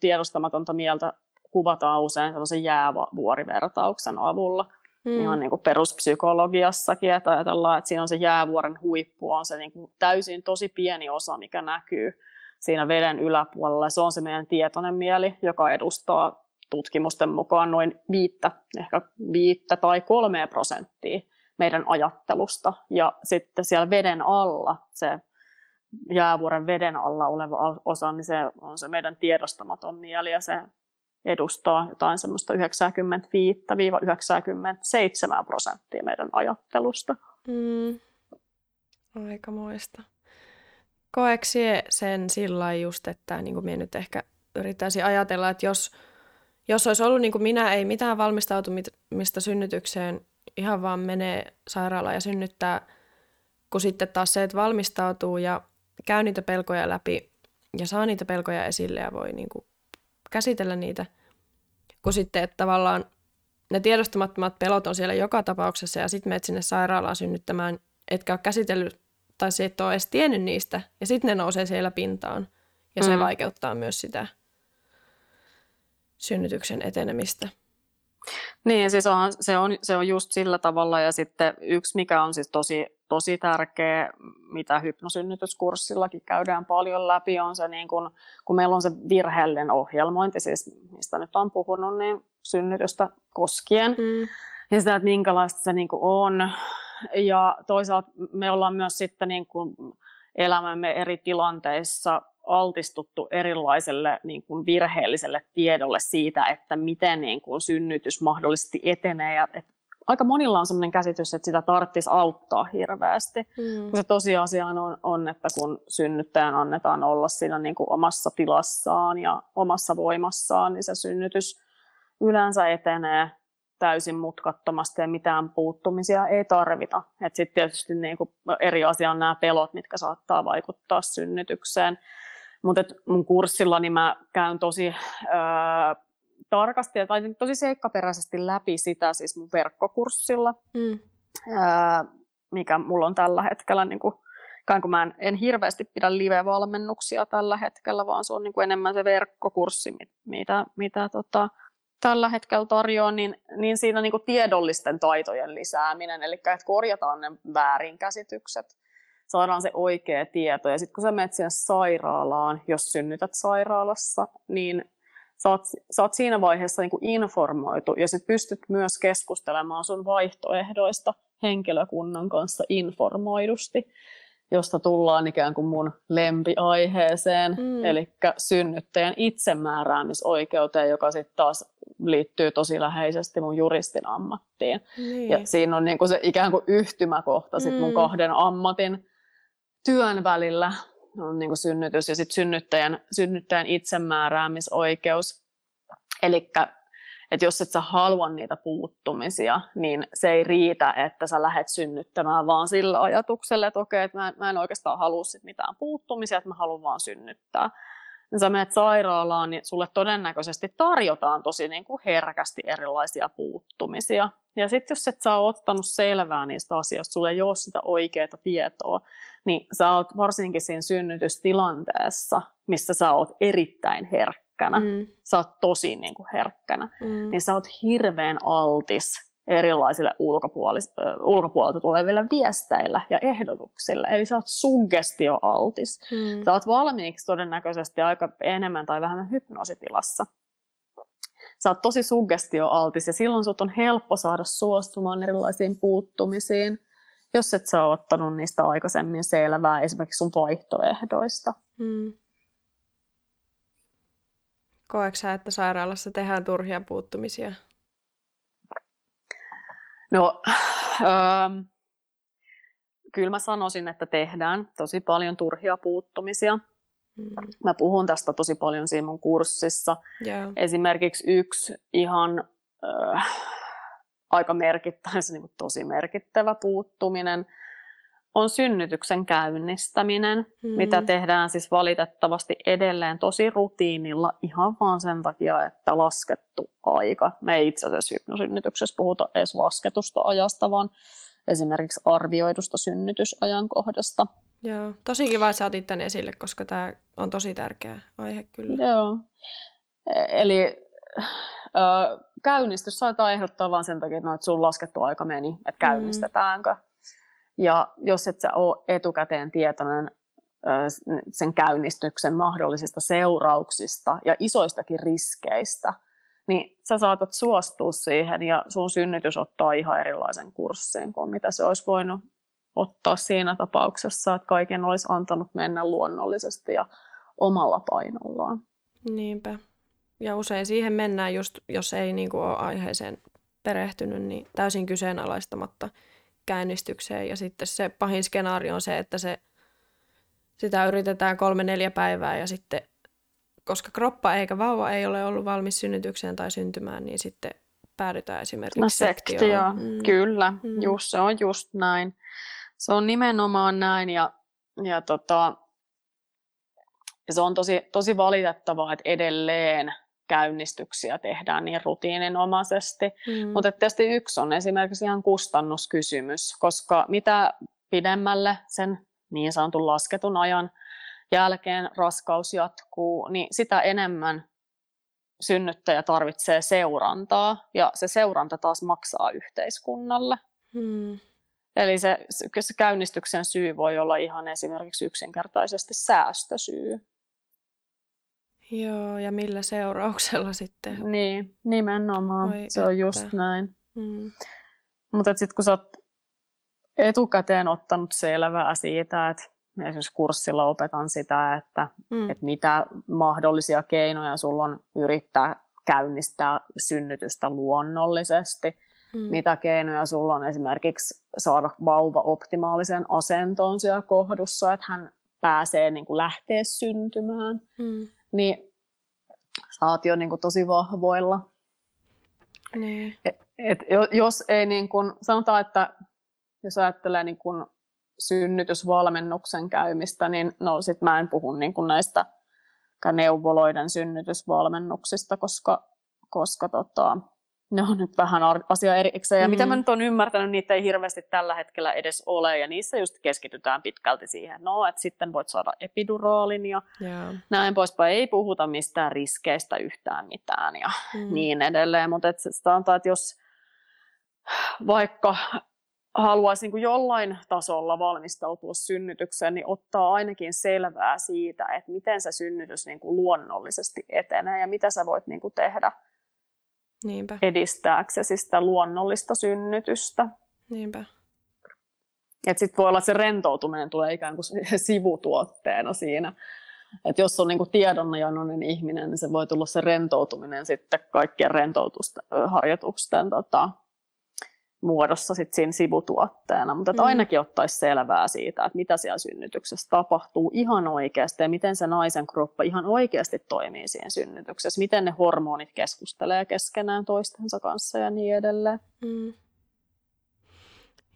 tiedostamatonta mieltä kuvataan usein sellaisen jäävuorivertauksen avulla. Mm. Ihan niin kuin peruspsykologiassakin, että ajatellaan, että siinä on se jäävuoren huippu, on se niin kuin täysin tosi pieni osa, mikä näkyy siinä veden yläpuolella. Se on se meidän tietoinen mieli, joka edustaa tutkimusten mukaan noin viittä, ehkä viittä tai kolmea prosenttia meidän ajattelusta. Ja sitten siellä veden alla, se jäävuoren veden alla oleva osa, niin se on se meidän tiedostamaton mieli ja se edustaa jotain semmoista 95-97 prosenttia meidän ajattelusta. Mm. Aikamoista. Koeeko sen sillä just, että niin kuin minä nyt ehkä yrittäisin ajatella, että jos jos olisi ollut niin kuin minä, ei mitään valmistautumista synnytykseen, ihan vaan menee sairaalaan ja synnyttää, kun sitten taas se, että valmistautuu ja käy niitä pelkoja läpi ja saa niitä pelkoja esille ja voi niin kuin käsitellä niitä, kun sitten, että tavallaan ne tiedostamattomat pelot on siellä joka tapauksessa ja sitten menet sinne sairaalaan synnyttämään, etkä ole käsitellyt tai se et ole edes tiennyt niistä ja sitten ne nousee siellä pintaan. Ja se mm. vaikeuttaa myös sitä synnytyksen etenemistä. Niin, siis on, se, on, se on just sillä tavalla. Ja sitten yksi, mikä on siis tosi, tosi tärkeä, mitä hypnosynnytyskurssillakin käydään paljon läpi, on se, niin kun, kun meillä on se virheellinen ohjelmointi, siis mistä nyt on puhunut, niin synnytystä koskien. Mm. Ja sitä, että minkälaista se niin on. Ja toisaalta me ollaan myös sitten niin elämämme eri tilanteissa altistuttu erilaiselle niin kuin virheelliselle tiedolle siitä, että miten niin kuin synnytys mahdollisesti etenee. Ja, että aika monilla on sellainen käsitys, että sitä tarvitsisi auttaa hirveästi. Mm. se tosiasia on, on, että kun synnyttäjän annetaan olla siinä niin kuin omassa tilassaan ja omassa voimassaan, niin se synnytys yleensä etenee täysin mutkattomasti ja mitään puuttumisia ei tarvita. Sitten tietysti niin kuin eri asia on nämä pelot, mitkä saattaa vaikuttaa synnytykseen. Mutta mun kurssilla niin mä käyn tosi ää, tarkasti ja tosi seikkaperäisesti läpi sitä siis mun verkkokurssilla, mm. ää, mikä mulla on tällä hetkellä niin kuin, kun mä en, en hirveästi pidä live-valmennuksia tällä hetkellä, vaan se on niin kuin enemmän se verkkokurssi, mitä, mitä tota, tällä hetkellä tarjoan, niin, niin siinä niin kuin tiedollisten taitojen lisääminen, eli että korjataan ne väärinkäsitykset saadaan se oikea tieto. Ja sitten kun sä menet sinne sairaalaan, jos synnytät sairaalassa, niin sä oot, sä oot siinä vaiheessa niin kuin informoitu ja sitten pystyt myös keskustelemaan sun vaihtoehdoista henkilökunnan kanssa informoidusti, josta tullaan ikään kuin mun lempiaiheeseen, mm. eli synnyttäjän itsemääräämisoikeuteen, joka sitten taas liittyy tosi läheisesti mun juristin ammattiin. Niin. Ja siinä on niin kuin se ikään kuin yhtymäkohta sit mun mm. kahden ammatin työn välillä on niin kuin synnytys ja sitten synnyttäjän, synnyttäjän itsemääräämisoikeus. Eli että jos et sä halua niitä puuttumisia, niin se ei riitä, että sä lähdet synnyttämään vaan sillä ajatuksella, että okei, että mä, mä en oikeastaan halua sit mitään puuttumisia, että mä haluan vaan synnyttää niin sä menet sairaalaan, niin sulle todennäköisesti tarjotaan tosi niin kuin herkästi erilaisia puuttumisia. Ja sitten jos et sä ole ottanut selvää niistä asioista, sulle ei ole sitä oikeaa tietoa, niin sä oot varsinkin siinä synnytystilanteessa, missä sä oot erittäin herkkänä, mm. sä oot tosi niin kuin herkkänä, mm. niin sä oot hirveän altis erilaisille ulkopuolelta tuleville viesteillä ja ehdotuksille. Eli sä oot suggestioaltis. Hmm. Sä oot valmiiksi todennäköisesti aika enemmän tai vähemmän hypnoositilassa. Sä oot tosi suggestioaltis ja silloin sut on helppo saada suostumaan erilaisiin puuttumisiin, jos et sä ole ottanut niistä aikaisemmin selvää esimerkiksi sun vaihtoehdoista. Hmm. Koeksä, että sairaalassa tehdään turhia puuttumisia? No, ähm, kyllä mä sanoisin, että tehdään tosi paljon turhia puuttumisia. Mm. Mä puhun tästä tosi paljon siinä mun kurssissa. Yeah. Esimerkiksi yksi ihan äh, aika merkittävä, niin tosi merkittävä puuttuminen on synnytyksen käynnistäminen, mm. mitä tehdään siis valitettavasti edelleen tosi rutiinilla ihan vaan sen takia, että laskettu aika. Me ei itse asiassa hypnosynnytyksessä puhuta edes lasketusta ajasta, vaan esimerkiksi arvioidusta synnytysajankohdasta. Joo, tosi kiva, että sä otit tämän esille, koska tämä on tosi tärkeä aihe kyllä. Joo, e, eli äh, käynnistys saattaa ehdottaa vain sen takia, että sun laskettu aika meni, että mm. käynnistetäänkö. Mm. Ja jos et sä ole etukäteen tietoinen sen käynnistyksen mahdollisista seurauksista ja isoistakin riskeistä, niin sä saatat suostua siihen ja sun synnytys ottaa ihan erilaisen kurssin kuin mitä se olisi voinut ottaa siinä tapauksessa, että kaiken olisi antanut mennä luonnollisesti ja omalla painollaan. Niinpä. Ja usein siihen mennään just, jos ei niin kuin ole aiheeseen perehtynyt, niin täysin kyseenalaistamatta käynnistykseen. Ja sitten se pahin skenaario on se, että se, sitä yritetään kolme-neljä päivää ja sitten, koska kroppa eikä vauva ei ole ollut valmis synnytykseen tai syntymään, niin sitten päädytään esimerkiksi no, sektioon. Mm. Kyllä, mm. Just, se on just näin. Se on nimenomaan näin ja, ja tota, ja se on tosi, tosi valitettavaa, että edelleen käynnistyksiä tehdään niin rutiininomaisesti. Mm. Mutta tietysti yksi on esimerkiksi ihan kustannuskysymys, koska mitä pidemmälle sen niin sanotun lasketun ajan jälkeen raskaus jatkuu, niin sitä enemmän synnyttäjä tarvitsee seurantaa, ja se seuranta taas maksaa yhteiskunnalle. Hmm. Eli se, se käynnistyksen syy voi olla ihan esimerkiksi yksinkertaisesti säästösyy. Joo, ja millä seurauksella sitten? Niin, nimenomaan. Oi, se on just näin. Mm. Mutta sitten kun sä oot etukäteen ottanut selvää siitä, että esimerkiksi kurssilla opetan sitä, että, mm. että mitä mahdollisia keinoja sulla on yrittää käynnistää synnytystä luonnollisesti, mm. mitä keinoja sulla on esimerkiksi saada vauva optimaaliseen asentoon siellä kohdussa, että hän pääsee niin kuin lähteä syntymään. Mm niin sä oot jo niin kuin tosi vahvoilla. Niin. Et, et, jos ei niin kuin, sanotaan, että jos ajattelee niin kuin synnytysvalmennuksen käymistä, niin no sit mä en puhu niin kuin näistä neuvoloiden synnytysvalmennuksista, koska, koska tota, ne on nyt vähän asia erikseen. Ja mm-hmm. mitä mä nyt on ymmärtänyt, niitä ei hirveästi tällä hetkellä edes ole. Ja niissä just keskitytään pitkälti siihen, no, että sitten voit saada epiduraalin ja yeah. näin poispäin. Ei puhuta mistään riskeistä yhtään mitään ja mm. niin edelleen. Mutta et sanotaan, että jos vaikka haluaisi niin jollain tasolla valmistautua synnytykseen, niin ottaa ainakin selvää siitä, että miten se synnytys niin kuin luonnollisesti etenee ja mitä sä voit niin kuin tehdä Niinpä. edistääksesi sitä luonnollista synnytystä. Niinpä. Sitten voi olla, että se rentoutuminen tulee ikään kuin sivutuotteena siinä. Et jos on niinku tiedonnajanoinen ihminen, niin se voi tulla se rentoutuminen sitten kaikkien rentoutusharjoitusten tota, muodossa sit siinä sivutuotteena, mutta mm. ainakin ottaisi selvää siitä, että mitä siellä synnytyksessä tapahtuu ihan oikeasti ja miten se naisen kroppa ihan oikeasti toimii siinä synnytyksessä, miten ne hormonit keskustelee keskenään toistensa kanssa ja niin edelleen. Mm.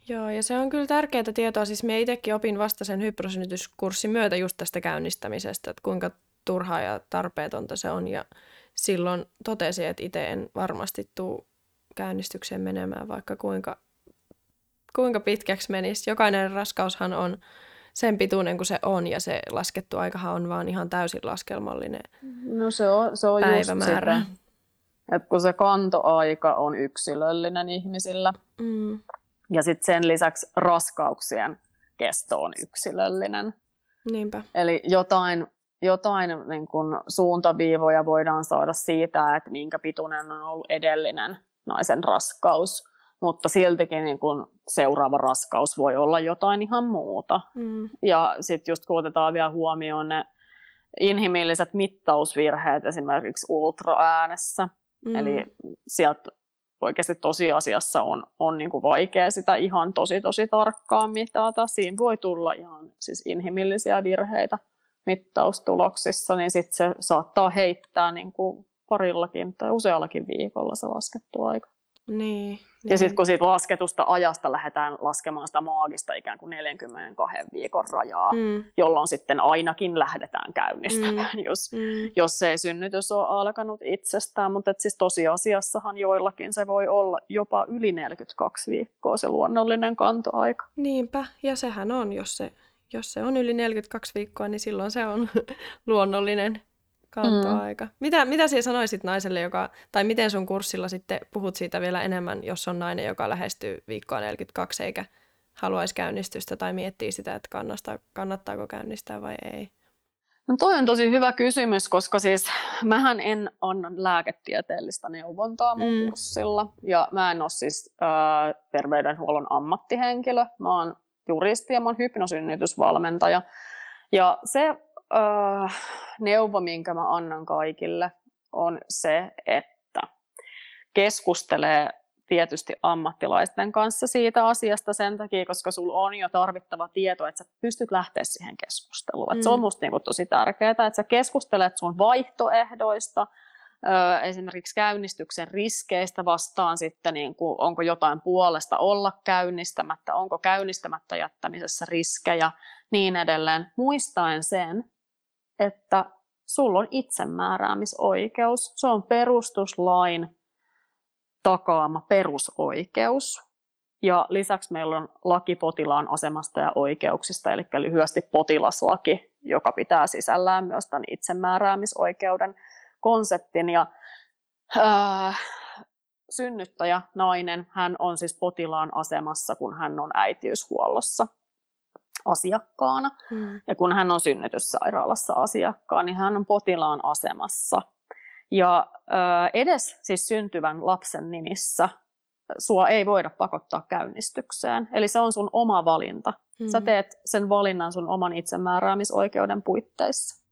Joo, ja se on kyllä tärkeää tietoa. Siis me itsekin opin vasta sen hyprosynnytyskurssin myötä just tästä käynnistämisestä, että kuinka turhaa ja tarpeetonta se on. Ja silloin totesin, että itse en varmasti tule käynnistykseen menemään, vaikka kuinka, kuinka pitkäksi menisi. Jokainen raskaushan on sen pituinen kuin se on, ja se laskettu aikahan on vaan ihan täysin laskelmallinen No se on, se on päivämäärä. Just sitä, että kun se kantoaika on yksilöllinen ihmisillä, mm. ja sitten sen lisäksi raskauksien kesto on yksilöllinen. Niinpä. Eli jotain, jotain niin kun suuntaviivoja voidaan saada siitä, että minkä pituinen on ollut edellinen naisen raskaus, mutta siltikin niin kun seuraava raskaus voi olla jotain ihan muuta. Mm. Ja sitten just kun otetaan vielä huomioon ne inhimilliset mittausvirheet esimerkiksi ultraäänessä. Mm. Eli sieltä oikeasti tosiasiassa on, on niin kuin vaikea sitä ihan tosi tosi tarkkaan mitata. Siinä voi tulla ihan siis inhimillisiä virheitä mittaustuloksissa, niin sitten se saattaa heittää niin kuin parillakin tai useallakin viikolla se laskettu aika. Niin. Ja niin. sitten kun siitä lasketusta ajasta lähdetään laskemaan sitä maagista ikään kuin 42 viikon rajaa, mm. jolloin sitten ainakin lähdetään käynnistämään, mm. Jos, mm. jos se ei synnytys ole alkanut itsestään. Mutta siis tosiasiassahan joillakin se voi olla jopa yli 42 viikkoa se luonnollinen kantoaika. Niinpä, ja sehän on, jos se, jos se on yli 42 viikkoa, niin silloin se on luonnollinen kantoaika. Mm. Mitä, mitä sinä sanoisit naiselle, joka, tai miten sun kurssilla sitten puhut siitä vielä enemmän, jos on nainen, joka lähestyy viikkoa 42 eikä haluaisi käynnistystä tai miettii sitä, että kannattaa, kannattaako käynnistää vai ei? No toi on tosi hyvä kysymys, koska siis mähän en anna lääketieteellistä neuvontaa mun mm. kurssilla. Ja mä en ole siis äh, terveydenhuollon ammattihenkilö. Mä oon juristi ja mä oon hypnosynnytysvalmentaja. Ja se äh, neuvo, minkä mä annan kaikille, on se, että keskustelee tietysti ammattilaisten kanssa siitä asiasta sen takia, koska sulla on jo tarvittava tieto, että sä pystyt lähteä siihen keskusteluun. Mm. se on musta niinku tosi tärkeää, että sä keskustelet sun vaihtoehdoista, esimerkiksi käynnistyksen riskeistä vastaan sitten, niin kuin, onko jotain puolesta olla käynnistämättä, onko käynnistämättä jättämisessä riskejä, niin edelleen, muistaen sen, että sulla on itsemääräämisoikeus. Se on perustuslain takaama perusoikeus. Ja lisäksi meillä on laki potilaan asemasta ja oikeuksista, eli lyhyesti potilaslaki, joka pitää sisällään myös tämän itsemääräämisoikeuden konseptin. Ja, ää, synnyttäjä, nainen, hän on siis potilaan asemassa, kun hän on äitiyshuollossa asiakkaana. Mm. Ja kun hän on synnytyssairaalassa asiakkaan, niin hän on potilaan asemassa. Ja ö, edes siis syntyvän lapsen nimissä sua ei voida pakottaa käynnistykseen. Eli se on sun oma valinta. Mm. Sä teet sen valinnan sun oman itsemääräämisoikeuden puitteissa.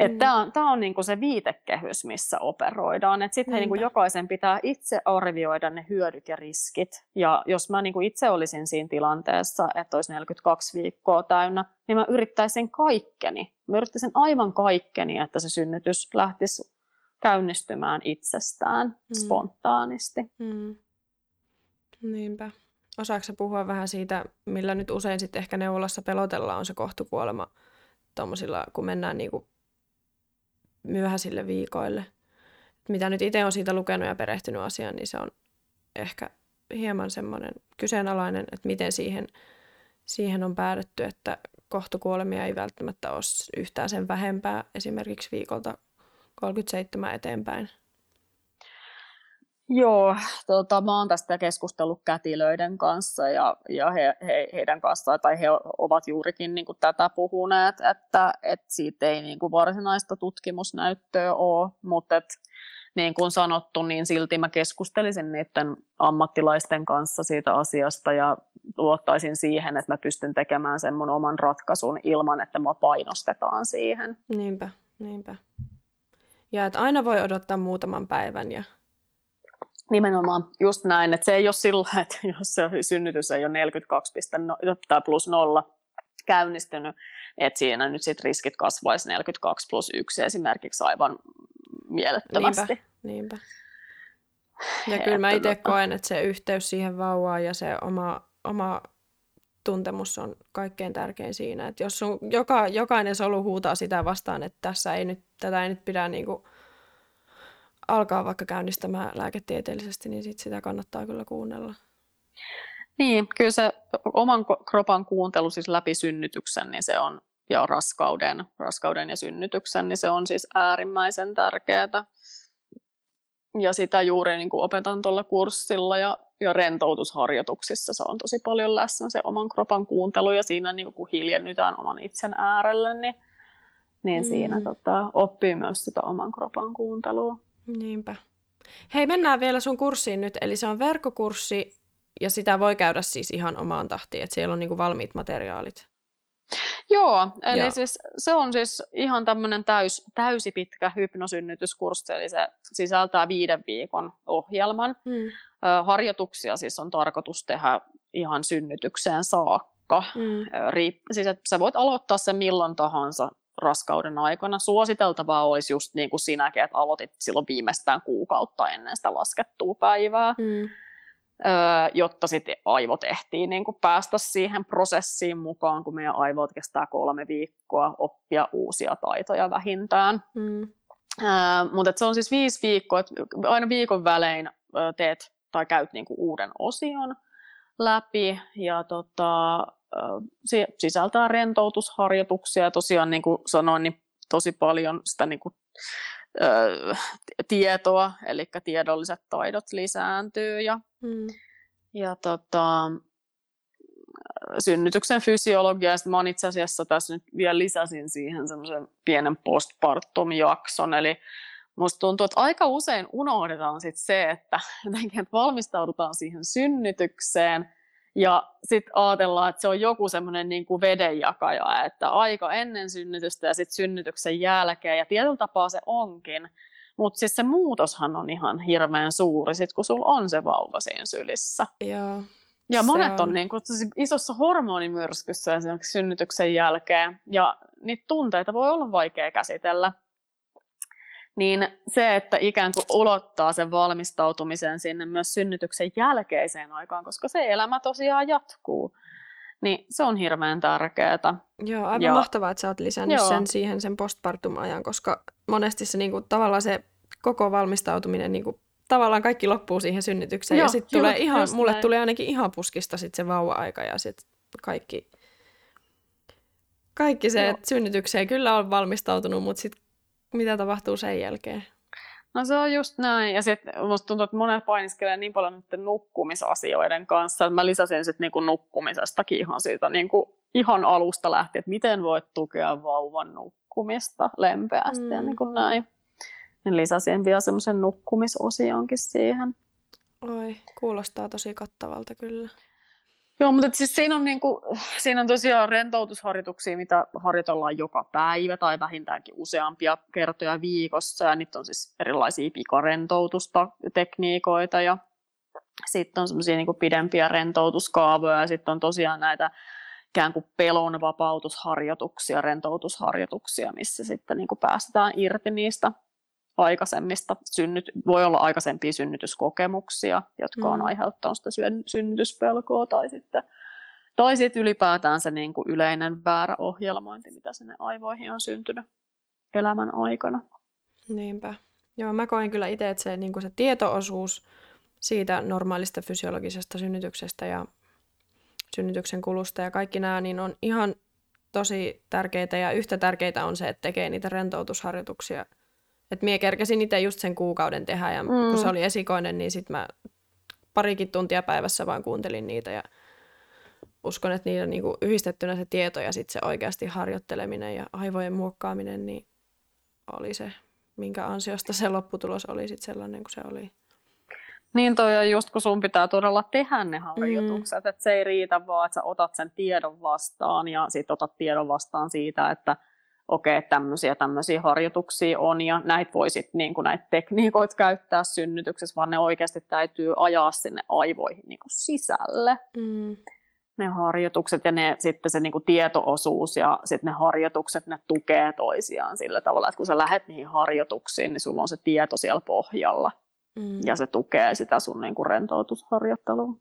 Mm. Tämä on, tää on niinku se viitekehys, missä operoidaan. Sitten niinku jokaisen pitää itse arvioida ne hyödyt ja riskit. Ja jos mä niinku itse olisin siinä tilanteessa, että olisi 42 viikkoa täynnä, niin mä yrittäisin kaikkeni. Mä yrittäisin aivan kaikkeni, että se synnytys lähtisi käynnistymään itsestään mm. spontaanisti. Mm. Niinpä. Osaatko puhua vähän siitä, millä nyt usein sitten ehkä neuvolassa pelotellaan on se kohtukuolema, kun mennään niinku myöhäisille viikoille. Mitä nyt itse on siitä lukenut ja perehtynyt asiaan, niin se on ehkä hieman semmoinen kyseenalainen, että miten siihen, siihen on päädytty, että kohtukuolemia ei välttämättä ole yhtään sen vähempää esimerkiksi viikolta 37 eteenpäin. Joo, tota, mä oon tästä keskustellut kätilöiden kanssa ja, ja he, he, heidän kanssaan, tai he ovat juurikin niin kuin tätä puhuneet, että, että siitä ei niin kuin varsinaista tutkimusnäyttöä ole, mutta et, niin kuin sanottu, niin silti mä keskustelisin niiden ammattilaisten kanssa siitä asiasta ja luottaisin siihen, että mä pystyn tekemään sen mun oman ratkaisun ilman, että mua painostetaan siihen. Niinpä, niinpä. Ja että aina voi odottaa muutaman päivän ja Nimenomaan just näin, että se ei ole sillä, että jos se synnytys ei ole 42 tai plus nolla käynnistynyt, että siinä nyt sit riskit kasvaisi 42 plus 1 esimerkiksi aivan mielettömästi. Niinpä, niinpä. Ja kyllä mä itse koen, että se yhteys siihen vauvaan ja se oma, oma tuntemus on kaikkein tärkein siinä. Että jos sun, joka, jokainen solu huutaa sitä vastaan, että tässä ei nyt, tätä ei nyt pidä niinku alkaa vaikka käynnistämään lääketieteellisesti, niin sit sitä kannattaa kyllä kuunnella. Niin, kyllä se oman kropan kuuntelu siis läpi synnytyksen, niin se on, ja raskauden, raskauden ja synnytyksen, niin se on siis äärimmäisen tärkeää. Ja sitä juuri niin kuin opetan tuolla kurssilla ja, ja rentoutusharjoituksissa se on tosi paljon läsnä se oman kropan kuuntelu ja siinä niin kun hiljennytään oman itsen äärelle, niin, niin mm. siinä tota, oppii myös sitä oman kropan kuuntelua. Niinpä. Hei, mennään vielä sun kurssiin nyt. Eli se on verkkokurssi ja sitä voi käydä siis ihan omaan tahtiin, että siellä on niinku valmiit materiaalit. Joo, eli. Siis se on siis ihan tämmöinen täys, täysi pitkä hypnosynnytyskurssi, eli se sisältää viiden viikon ohjelman. Hmm. Harjoituksia siis on tarkoitus tehdä ihan synnytykseen saakka. Hmm. Riip, siis että sä voit aloittaa sen milloin tahansa raskauden aikana. Suositeltavaa olisi just niin kuin sinäkin, että aloitit silloin viimeistään kuukautta ennen sitä laskettua päivää. Hmm jotta sitten aivot ehtii niin kuin päästä siihen prosessiin mukaan, kun meidän aivot kestää kolme viikkoa oppia uusia taitoja vähintään. Mm. Mutta se on siis viisi viikkoa, että aina viikon välein teet tai käyt niin kuin uuden osion läpi ja tota, se sisältää rentoutusharjoituksia. Ja tosiaan niin kuin sanoin, niin tosi paljon sitä niin kuin tietoa, eli tiedolliset taidot lisääntyy. Ja, mm. ja tota, synnytyksen fysiologia, ja mä itse asiassa tässä nyt vielä lisäsin siihen semmoisen pienen postpartum-jakson, eli musta tuntuu, että aika usein unohdetaan sit se, että, että valmistaudutaan siihen synnytykseen, ja sitten ajatellaan, että se on joku semmoinen niin kuin vedenjakaja, että aika ennen synnytystä ja sitten synnytyksen jälkeen. Ja tietyllä tapaa se onkin. Mutta siis se muutoshan on ihan hirveän suuri, sit kun sulla on se vauva siinä sylissä. Joo. Ja monet on, on niin kuin, isossa hormonimyrskyssä esimerkiksi synnytyksen jälkeen. Ja niitä tunteita voi olla vaikea käsitellä niin se, että ikään kuin ulottaa sen valmistautumisen sinne myös synnytyksen jälkeiseen aikaan, koska se elämä tosiaan jatkuu, niin se on hirveän tärkeää. Joo, aivan ja, mahtavaa, että sä oot lisännyt joo. sen siihen sen postpartum-ajan, koska monesti se niin kuin, tavallaan se koko valmistautuminen niin kuin, tavallaan kaikki loppuu siihen synnytykseen. Joo, ja sitten tulee ihan, mulle näin. tulee ainakin ihan puskista sit se vauva-aika ja sitten kaikki, kaikki se, että synnytykseen kyllä on valmistautunut, mutta sitten mitä tapahtuu sen jälkeen? No se on just näin. Ja sitten musta tuntuu, että monet painiskelee niin paljon nyt nukkumisasioiden kanssa, että mä lisäsin sitten niinku nukkumisestakin ihan siitä niinku ihan alusta lähtien, että miten voit tukea vauvan nukkumista lempeästi mm. ja niin kuin näin. Ja lisäsin vielä semmoisen nukkumisosionkin siihen. Oi, kuulostaa tosi kattavalta kyllä. Joo, mutta siis siinä on, niin kuin, siinä on tosiaan rentoutusharjoituksia, mitä harjoitellaan joka päivä tai vähintäänkin useampia kertoja viikossa. Ja niitä on siis erilaisia pikarentoutustekniikoita ja sitten on semmoisia niin pidempiä rentoutuskaavoja ja sitten on tosiaan näitä ikään kuin pelon vapautusharjoituksia, rentoutusharjoituksia, missä sitten niin kuin päästetään irti niistä aikaisemmista, synnyt, voi olla aikaisempia synnytyskokemuksia, jotka on mm. aiheuttanut sitä synnytyspelkoa tai sitten tai sitten ylipäätään se niin kuin yleinen väärä ohjelmointi, mitä sinne aivoihin on syntynyt elämän aikana. Niinpä. Joo, mä koen kyllä itse, että se, niin kuin se tietoosuus siitä normaalista fysiologisesta synnytyksestä ja synnytyksen kulusta ja kaikki nämä, niin on ihan tosi tärkeitä ja yhtä tärkeitä on se, että tekee niitä rentoutusharjoituksia et mie kerkesin itse just sen kuukauden tehdä ja mm. kun se oli esikoinen, niin sitten mä parikin tuntia päivässä vaan kuuntelin niitä ja uskon, että niillä niinku yhdistettynä se tieto ja sitten se oikeasti harjoitteleminen ja aivojen muokkaaminen, niin oli se, minkä ansiosta se lopputulos oli sitten sellainen kuin se oli. Niin toi on just kun sun pitää todella tehdä ne harjoitukset, mm. että se ei riitä vaan, että sä otat sen tiedon vastaan ja sitten otat tiedon vastaan siitä, että okei, okay, tämmöisiä tämmöisiä harjoituksia on ja näitä voi sitten niin näitä tekniikoita käyttää synnytyksessä, vaan ne oikeasti täytyy ajaa sinne aivoihin niin kuin sisälle. Mm. Ne harjoitukset ja ne, sitten se niin kuin tietoosuus ja sitten ne harjoitukset, ne tukee toisiaan sillä tavalla, että kun sä lähdet niihin harjoituksiin, niin sulla on se tieto siellä pohjalla mm. ja se tukee sitä sun niin kuin rentoutusharjoittelua.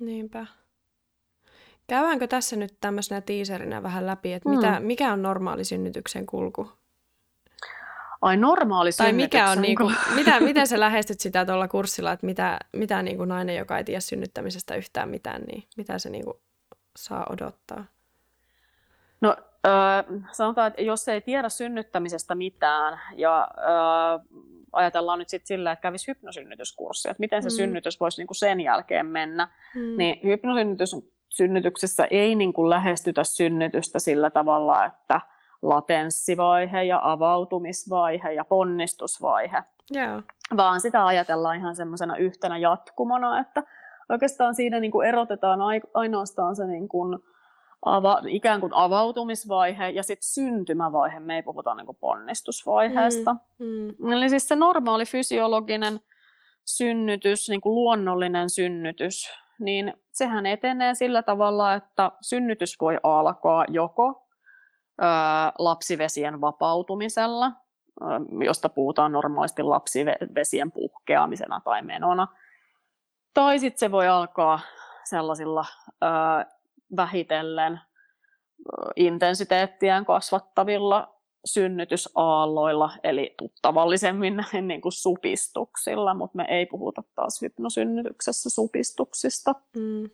Niinpä. Käydäänkö tässä nyt tämmöisenä tiiserinä vähän läpi, että mitä, mm. mikä on normaali synnytyksen kulku? Ai normaali Tai mikä on, niinku, mitä, miten sä lähestyt sitä tuolla kurssilla, että mitä, mitä niinku nainen, joka ei tiedä synnyttämisestä yhtään mitään, niin mitä se niinku saa odottaa? No äh, sanotaan, että jos ei tiedä synnyttämisestä mitään ja äh, ajatellaan nyt sitten sillä, että kävisi hypnosynnytyskurssi, että miten se mm. synnytys voisi niinku sen jälkeen mennä, mm. niin hypnosynnytys synnytyksessä ei niin kuin lähestytä synnytystä sillä tavalla, että latenssivaihe ja avautumisvaihe ja ponnistusvaihe, yeah. vaan sitä ajatellaan ihan semmoisena yhtenä jatkumona, että oikeastaan siinä niin kuin erotetaan ainoastaan se niin kuin ava, ikään kuin avautumisvaihe ja sitten syntymävaihe, me ei puhuta niin kuin ponnistusvaiheesta. Mm, mm. Eli siis se normaali fysiologinen synnytys, niin kuin luonnollinen synnytys, niin sehän etenee sillä tavalla, että synnytys voi alkaa joko ö, lapsivesien vapautumisella, ö, josta puhutaan normaalisti lapsivesien puhkeamisena tai menona, tai sitten se voi alkaa sellaisilla ö, vähitellen intensiteettiään kasvattavilla synnytysaalloilla, eli tuttavallisemmin niin kuin supistuksilla, mutta me ei puhuta taas hypnosynnytyksessä supistuksista. Mm.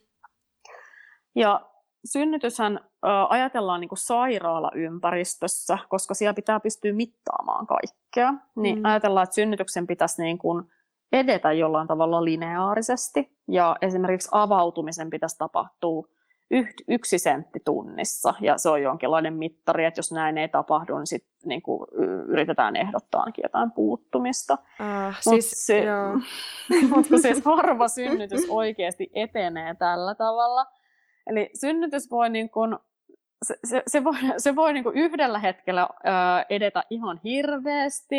Ja synnytyshän ö, ajatellaan niin kuin sairaalaympäristössä, koska siellä pitää pystyä mittaamaan kaikkea. Niin mm. ajatellaan, että synnytyksen pitäisi niin kuin edetä jollain tavalla lineaarisesti, ja esimerkiksi avautumisen pitäisi tapahtua yksi sentti tunnissa, ja se on jonkinlainen mittari, että jos näin ei tapahdu, niin sitten niin kuin, yritetään ehdottaa jotain puuttumista. Uh, siis, se, mutta kun siis harva synnytys oikeasti etenee tällä tavalla, eli synnytys voi niin kuin, se, se, se voi, se voi niin kuin yhdellä hetkellä ö, edetä ihan hirveästi,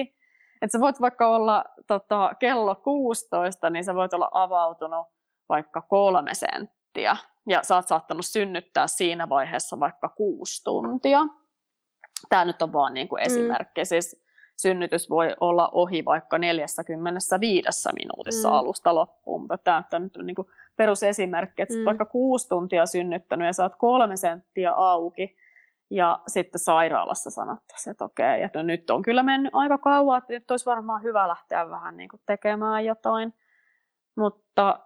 että sä voit vaikka olla tota, kello 16, niin sä voit olla avautunut vaikka kolme senttiä ja sä oot saattanut synnyttää siinä vaiheessa vaikka kuusi tuntia. Tämä nyt on vaan niin kuin mm. esimerkki. Mm. Siis synnytys voi olla ohi vaikka 45 minuutissa mm. alusta loppuun. Tämä, tämä nyt on niin kuin perusesimerkki, että mm. vaikka kuusi tuntia synnyttänyt ja saat kolme senttiä auki, ja sitten sairaalassa sanottaisiin, että okei, että no nyt on kyllä mennyt aika kauan, että nyt olisi varmaan hyvä lähteä vähän niin kuin tekemään jotain. Mutta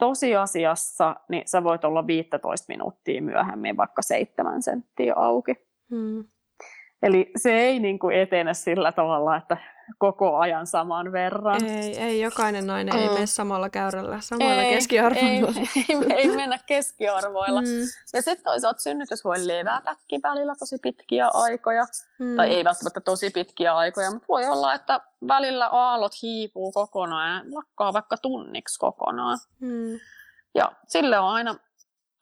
tosiasiassa niin sä voit olla 15 minuuttia myöhemmin vaikka 7 senttiä auki. Hmm. Eli se ei niin kuin etene sillä tavalla, että koko ajan saman verran. Ei, ei jokainen nainen mm. ei mene samalla käyrällä, samoilla ei, keskiarvoilla. Ei, ei, ei mennä keskiarvoilla. Mm. Ja sitten toisaalta synnytys voi levätäkin välillä tosi pitkiä aikoja. Mm. Tai ei välttämättä tosi pitkiä aikoja, mutta voi olla, että välillä aallot hiipuu kokonaan ja lakkaa vaikka tunniksi kokonaan. Mm. Ja sille on aina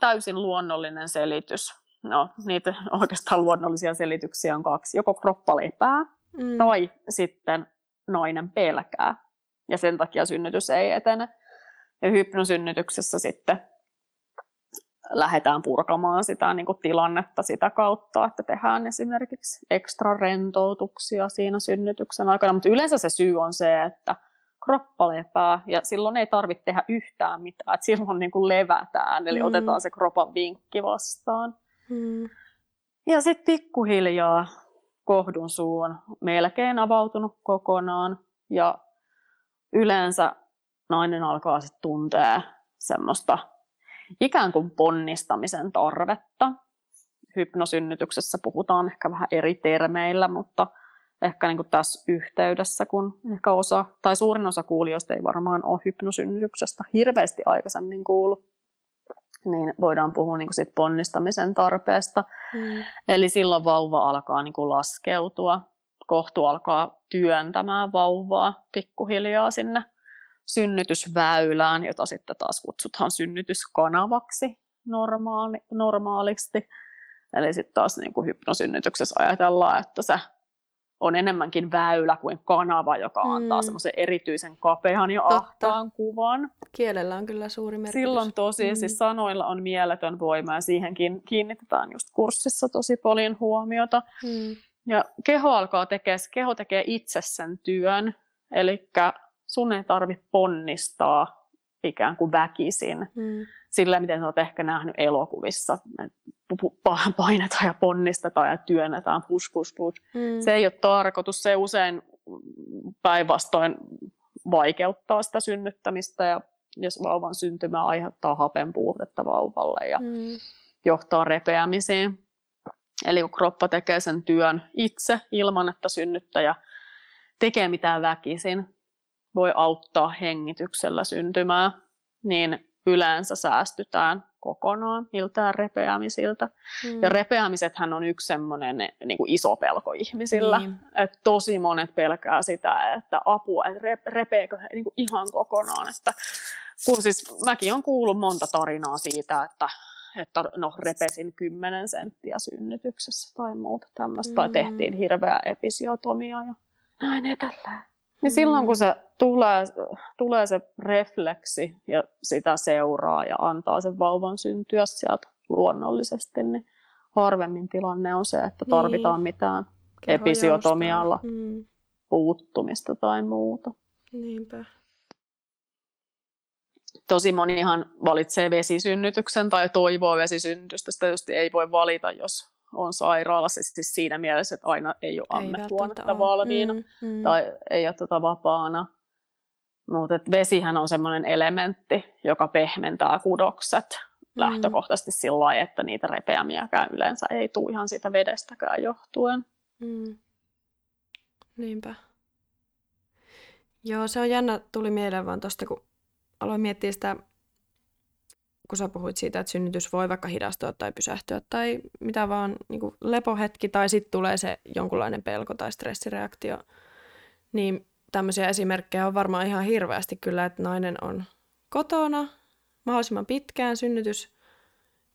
täysin luonnollinen selitys. No, niitä oikeastaan luonnollisia selityksiä on kaksi. Joko kroppa lepää, mm. tai sitten nainen pelkää. Ja sen takia synnytys ei etene. Ja hypnosynnytyksessä sitten lähdetään purkamaan sitä niin kuin tilannetta sitä kautta, että tehdään esimerkiksi ekstra rentoutuksia siinä synnytyksen aikana. Mutta yleensä se syy on se, että kroppa lepää ja silloin ei tarvitse tehdä yhtään mitään. että silloin niin kuin levätään, eli mm. otetaan se kropan vinkki vastaan. Mm. Ja sitten pikkuhiljaa kohdun suu on melkein avautunut kokonaan ja yleensä nainen alkaa sitten tuntea semmoista ikään kuin ponnistamisen tarvetta. Hypnosynnytyksessä puhutaan ehkä vähän eri termeillä, mutta ehkä niin kuin tässä yhteydessä, kun ehkä osa, tai suurin osa kuulijoista ei varmaan ole hypnosynnytyksestä hirveästi aikaisemmin kuullut, niin voidaan puhua niin kuin siitä ponnistamisen tarpeesta. Mm. Eli silloin vauva alkaa niin kuin laskeutua, kohtu alkaa työntämään vauvaa pikkuhiljaa sinne synnytysväylään, jota sitten taas kutsutaan synnytyskanavaksi normaali, normaalisti. Eli sitten taas niin kuin hypnosynnytyksessä ajatellaan, että se on enemmänkin väylä kuin kanava, joka antaa mm. semmoisen erityisen kapean ja ahtaan kuvan. Kielellä on kyllä suuri merkitys. Silloin tosi, mm. siis sanoilla on mieletön voima ja siihenkin kiinnitetään just kurssissa tosi paljon huomiota. Mm. Ja keho alkaa tekee, keho tekee itse sen työn, eli sun ei tarvitse ponnistaa ikään kuin väkisin. Mm. Sillä, miten olet ehkä nähnyt elokuvissa, painetaan ja ponnistetaan ja työnnetään, push, push, push. Mm. Se ei ole tarkoitus, se usein päinvastoin vaikeuttaa sitä synnyttämistä ja jos vauvan syntymä aiheuttaa hapen puutetta vauvalle ja mm. johtaa repeämiseen. Eli kun kroppa tekee sen työn itse ilman, että synnyttäjä tekee mitään väkisin, voi auttaa hengityksellä syntymää, niin yleensä säästytään kokonaan miltään repeämisiltä. Mm. Ja repeämisethän on yksi semmoinen niin kuin iso pelko ihmisillä. Mm. Että tosi monet pelkää sitä, että apua, että repeekö he niin kuin ihan kokonaan. Että, kun siis mäkin olen kuullut monta tarinaa siitä, että, että no repesin 10 senttiä synnytyksessä tai muuta tämmöistä, mm. tai tehtiin hirveä episiotomia ja näin edelleen. Niin silloin kun se tulee, tulee se refleksi ja sitä seuraa ja antaa sen vauvan syntyä sieltä luonnollisesti, niin harvemmin tilanne on se, että tarvitaan niin. mitään episiotomialla mm. puuttumista tai muuta. Niinpä. Tosi monihan valitsee vesisynnytyksen tai toivoo vesisynnytystä. Sitä ei voi valita, jos on sairaalassa siis siinä mielessä, että aina ei ole ammehuonetta valmiina mm, mm. tai ei ole tuota vapaana. Mutta vesihän on sellainen elementti, joka pehmentää kudokset mm. lähtökohtaisesti sillä lailla, että niitä repeämiäkään yleensä ei tule ihan siitä vedestäkään johtuen. Mm. Niinpä. Joo, se on jännä, tuli mieleen vaan tuosta, kun aloin miettiä sitä kun sä puhuit siitä, että synnytys voi vaikka hidastua tai pysähtyä tai mitä vaan niin kuin lepohetki tai sitten tulee se jonkunlainen pelko tai stressireaktio, niin tämmöisiä esimerkkejä on varmaan ihan hirveästi kyllä, että nainen on kotona mahdollisimman pitkään, synnytys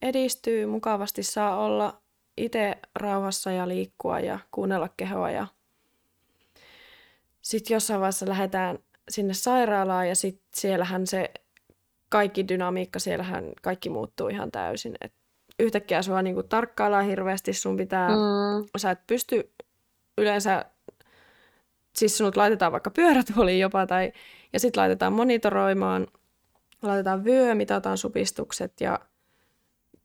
edistyy, mukavasti saa olla itse rauhassa ja liikkua ja kuunnella kehoa ja sitten jossain vaiheessa lähdetään sinne sairaalaan ja sitten siellähän se kaikki dynamiikka, siellähän kaikki muuttuu ihan täysin. Et yhtäkkiä sua niinku tarkkaillaan hirveästi, sun pitää, mm. sä et pysty yleensä, siis sinut laitetaan vaikka pyörätuoliin jopa, tai, ja sitten laitetaan monitoroimaan, laitetaan vyö, mitataan supistukset ja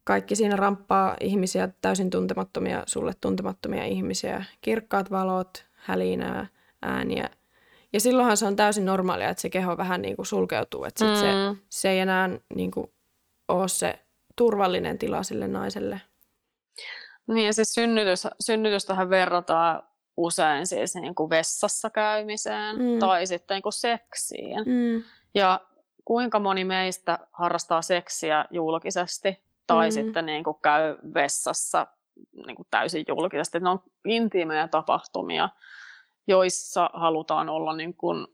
kaikki siinä ramppaa ihmisiä, täysin tuntemattomia, sulle tuntemattomia ihmisiä, kirkkaat valot, hälinää, ääniä, ja silloinhan se on täysin normaalia, että se keho vähän niin kuin sulkeutuu, että sit mm. se, se ei enää niin kuin ole se turvallinen tila sille naiselle. Niin ja siis synnytys, synnytystähän verrataan usein siis niin kuin vessassa käymiseen mm. tai sitten niin kuin seksiin. Mm. Ja kuinka moni meistä harrastaa seksiä julkisesti tai mm. sitten niin kuin käy vessassa niin kuin täysin julkisesti. Ne on intiimejä tapahtumia joissa halutaan olla niin kuin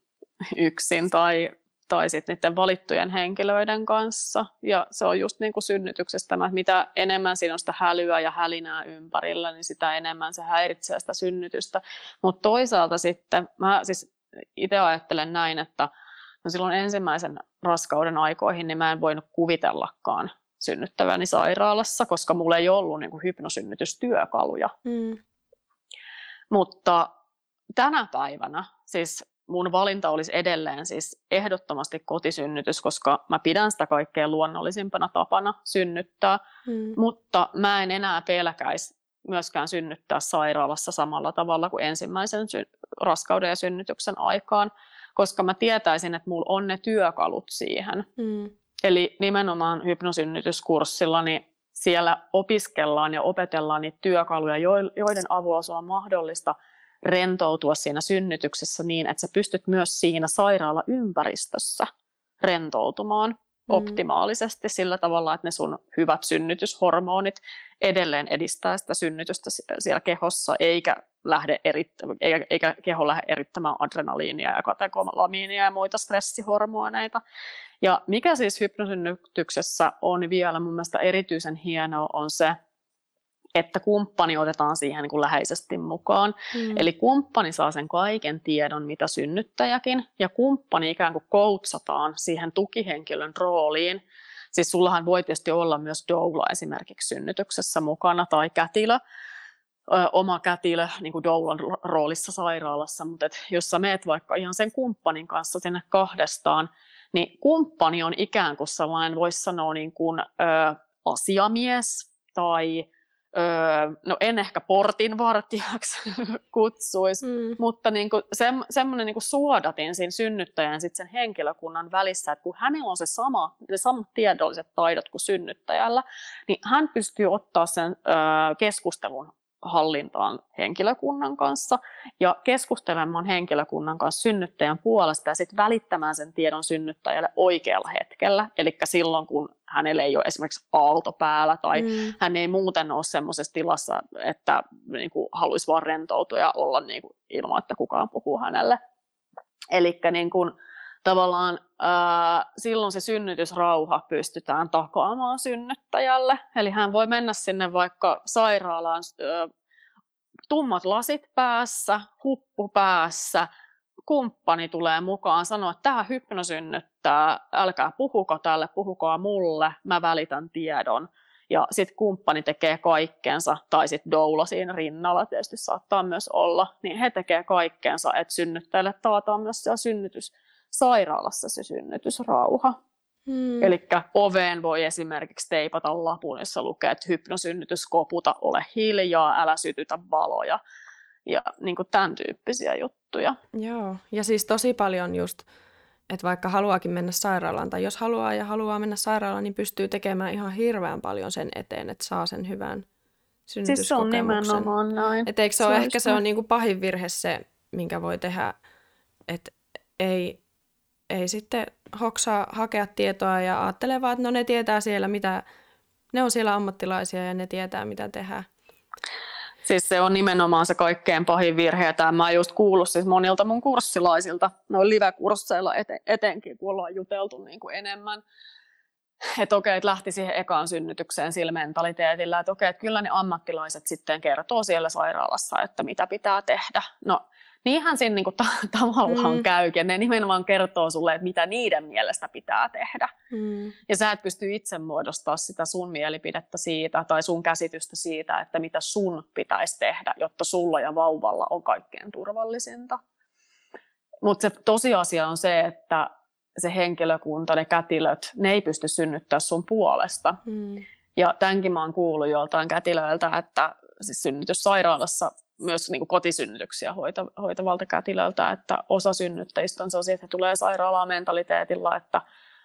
yksin tai, tai sitten niiden valittujen henkilöiden kanssa. Ja se on just niin kuin synnytyksestä tämä, että mitä enemmän siinä on sitä hälyä ja hälinää ympärillä, niin sitä enemmän se häiritsee sitä synnytystä. Mutta toisaalta sitten, mä siis itse ajattelen näin, että no silloin ensimmäisen raskauden aikoihin niin mä en voinut kuvitellakaan synnyttäväni sairaalassa, koska mulla ei ollut niin kuin hypnosynnytystyökaluja. Mm. Mutta tänä päivänä siis mun valinta olisi edelleen siis ehdottomasti kotisynnytys, koska mä pidän sitä kaikkein luonnollisimpana tapana synnyttää, mm. mutta mä en enää pelkäisi myöskään synnyttää sairaalassa samalla tavalla kuin ensimmäisen sy- raskauden ja synnytyksen aikaan, koska mä tietäisin, että mulla on ne työkalut siihen. Mm. Eli nimenomaan hypnosynnytyskurssilla niin siellä opiskellaan ja opetellaan niitä työkaluja, joiden avulla se on mahdollista – rentoutua siinä synnytyksessä niin, että sä pystyt myös siinä sairaalaympäristössä rentoutumaan mm. optimaalisesti sillä tavalla, että ne sun hyvät synnytyshormonit edelleen edistää sitä synnytystä siellä kehossa, eikä, lähde erittä, eikä, eikä keho lähde erittämään adrenaliinia ja katekolamiinia ja muita stressihormoneita. Ja mikä siis hypnosynnytyksessä on vielä mun mielestä erityisen hienoa on se, että kumppani otetaan siihen niin kuin läheisesti mukaan. Mm. Eli kumppani saa sen kaiken tiedon, mitä synnyttäjäkin, ja kumppani ikään kuin koutsataan siihen tukihenkilön rooliin. Siis sullahan voi tietysti olla myös doula esimerkiksi synnytyksessä mukana, tai kätilö, ö, oma kätilö niin kuin doulan roolissa sairaalassa, mutta et jos sä meet vaikka ihan sen kumppanin kanssa sinne kahdestaan, niin kumppani on ikään kuin sellainen, voisi sanoa niin kuin, ö, asiamies tai Öö, no en ehkä portinvartijaksi kutsuisi, mm. mutta niin kuin se, semmoinen niin kuin suodatin siinä synnyttäjän sit sen henkilökunnan välissä, että kun hänellä on se sama, ne samat tiedolliset taidot kuin synnyttäjällä, niin hän pystyy ottaa sen öö, keskustelun hallintaan henkilökunnan kanssa ja keskustelemaan henkilökunnan kanssa synnyttäjän puolesta ja sitten välittämään sen tiedon synnyttäjälle oikealla hetkellä. Eli silloin, kun hänellä ei ole esimerkiksi aalto päällä tai mm. hän ei muuten ole semmoisessa tilassa, että niin kuin, haluaisi vaan rentoutua ja olla niin kuin, ilman, että kukaan puhuu hänelle. Eli niin kuin, tavallaan ää, silloin se synnytysrauha pystytään takaamaan synnyttäjälle. Eli hän voi mennä sinne vaikka sairaalaan ää, tummat lasit päässä, huppu päässä, kumppani tulee mukaan, sanoo, että tämä hypnosynnyttää, älkää puhuko tälle, puhukaa mulle, mä välitän tiedon. Ja sitten kumppani tekee kaikkeensa, tai sitten doula siinä rinnalla tietysti saattaa myös olla, niin he tekee kaikkeensa, että synnyttäjälle taataan myös siellä synnytyssairaalassa se synnytysrauha. Hmm. Eli oveen voi esimerkiksi teipata lapun, jossa lukee, että hypnosynnytys koputa, ole hiljaa, älä sytytä valoja. Ja niin kuin tämän tyyppisiä juttuja. Joo, ja siis tosi paljon just, että vaikka haluaakin mennä sairaalaan, tai jos haluaa ja haluaa mennä sairaalaan, niin pystyy tekemään ihan hirveän paljon sen eteen, että saa sen hyvän synnytyskokemuksen. Siis se on nimenomaan näin. Et eikö se, se ole ehkä se on niin kuin pahin virhe se, minkä voi tehdä, että ei ei sitten hoksaa hakea tietoa ja ajattelee vaan, että no ne tietää siellä, mitä, ne on siellä ammattilaisia ja ne tietää, mitä tehdään. Siis se on nimenomaan se kaikkein pahin virhe, ja tämä mä just kuullut siis monilta mun kurssilaisilta, noin live-kursseilla eten, etenkin, kun ollaan juteltu niin kuin enemmän, että okei, että lähti siihen ekaan synnytykseen sillä mentaliteetillä, että okei, että kyllä ne ammattilaiset sitten kertoo siellä sairaalassa, että mitä pitää tehdä. No niinhän siinä niinku ta- tavallaan mm. käykin. Ne nimenomaan kertoo sulle, että mitä niiden mielestä pitää tehdä. Mm. Ja sä et pysty itse muodostaa sitä sun mielipidettä siitä tai sun käsitystä siitä, että mitä sun pitäisi tehdä, jotta sulla ja vauvalla on kaikkein turvallisinta. Mutta se tosiasia on se, että se henkilökunta, ne kätilöt, ne ei pysty synnyttää sun puolesta. Mm. Ja tämänkin mä oon kuullut joltain kätilöiltä, että siis synnytyssairaalassa myös niin kuin kotisynnytyksiä hoita, hoitavalta kätilöltä, että osa synnyttäjistä on sellaisia, että he tulee sairaalaan mentaliteetilla, että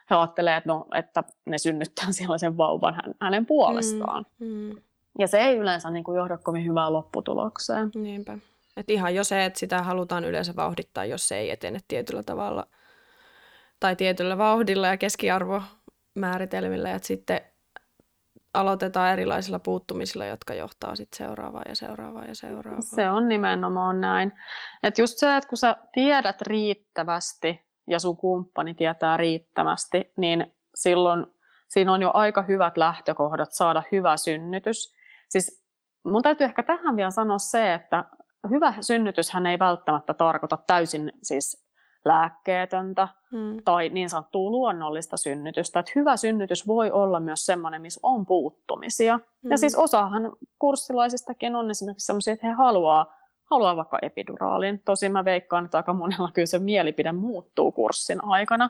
he ajattelee, että, no, että ne synnyttää sellaisen vauvan hänen puolestaan. Mm, mm. Ja se ei yleensä niin kuin johda kovin hyvään lopputulokseen. Niinpä. Et ihan jo se, että sitä halutaan yleensä vauhdittaa, jos se ei etene tietyllä tavalla tai tietyllä vauhdilla ja keskiarvomääritelmillä. Että sitten aloitetaan erilaisilla puuttumisilla, jotka johtaa sitten seuraavaan ja seuraavaan ja seuraavaan. Se on nimenomaan näin. Että just se, että kun sä tiedät riittävästi ja sun kumppani tietää riittävästi, niin silloin siinä on jo aika hyvät lähtökohdat saada hyvä synnytys. Siis mun täytyy ehkä tähän vielä sanoa se, että hyvä synnytyshän ei välttämättä tarkoita täysin siis lääkkeetöntä mm. tai niin sanottua luonnollista synnytystä. Että hyvä synnytys voi olla myös sellainen, missä on puuttumisia. Mm. Ja siis osahan kurssilaisistakin on esimerkiksi sellaisia, että he haluaa, haluaa vaikka epiduraalin. Tosin mä veikkaan, että aika monella kyllä se mielipide muuttuu kurssin aikana.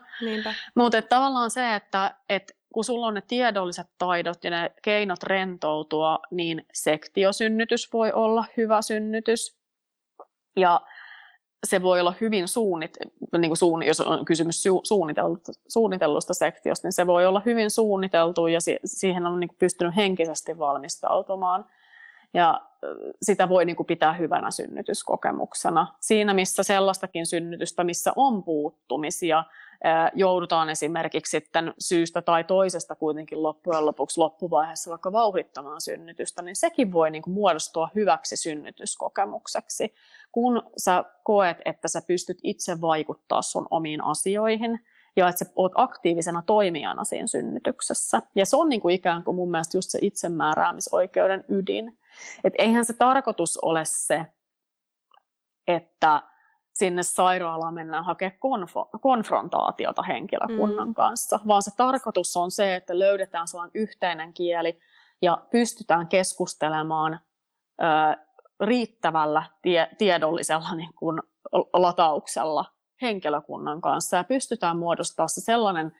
Mutta tavallaan se, että et kun sulla on ne tiedolliset taidot ja ne keinot rentoutua, niin sektiosynnytys voi olla hyvä synnytys. Ja se voi olla hyvin suunnit, niin kuin suunni, jos on kysymys suunnitellusta, suunnitellusta sektiosta, niin se voi olla hyvin suunniteltu ja siihen on niin kuin pystynyt henkisesti valmistautumaan. Ja sitä voi niin kuin pitää hyvänä synnytyskokemuksena. Siinä, missä sellaistakin synnytystä, missä on puuttumisia, joudutaan esimerkiksi sitten syystä tai toisesta kuitenkin loppujen lopuksi loppuvaiheessa vaikka vauhdittamaan synnytystä, niin sekin voi niin kuin muodostua hyväksi synnytyskokemukseksi. Kun sä koet, että sä pystyt itse vaikuttaa sun omiin asioihin, ja että sä oot aktiivisena toimijana siinä synnytyksessä. Ja se on niin kuin ikään kuin mun mielestä just se itsemääräämisoikeuden ydin. Et eihän se tarkoitus ole se, että sinne sairaalaan mennään hakemaan konfo- konfrontaatiota henkilökunnan mm. kanssa, vaan se tarkoitus on se, että löydetään sellainen yhteinen kieli ja pystytään keskustelemaan ö, riittävällä tie- tiedollisella niin kuin, latauksella henkilökunnan kanssa ja pystytään muodostamaan se sellainen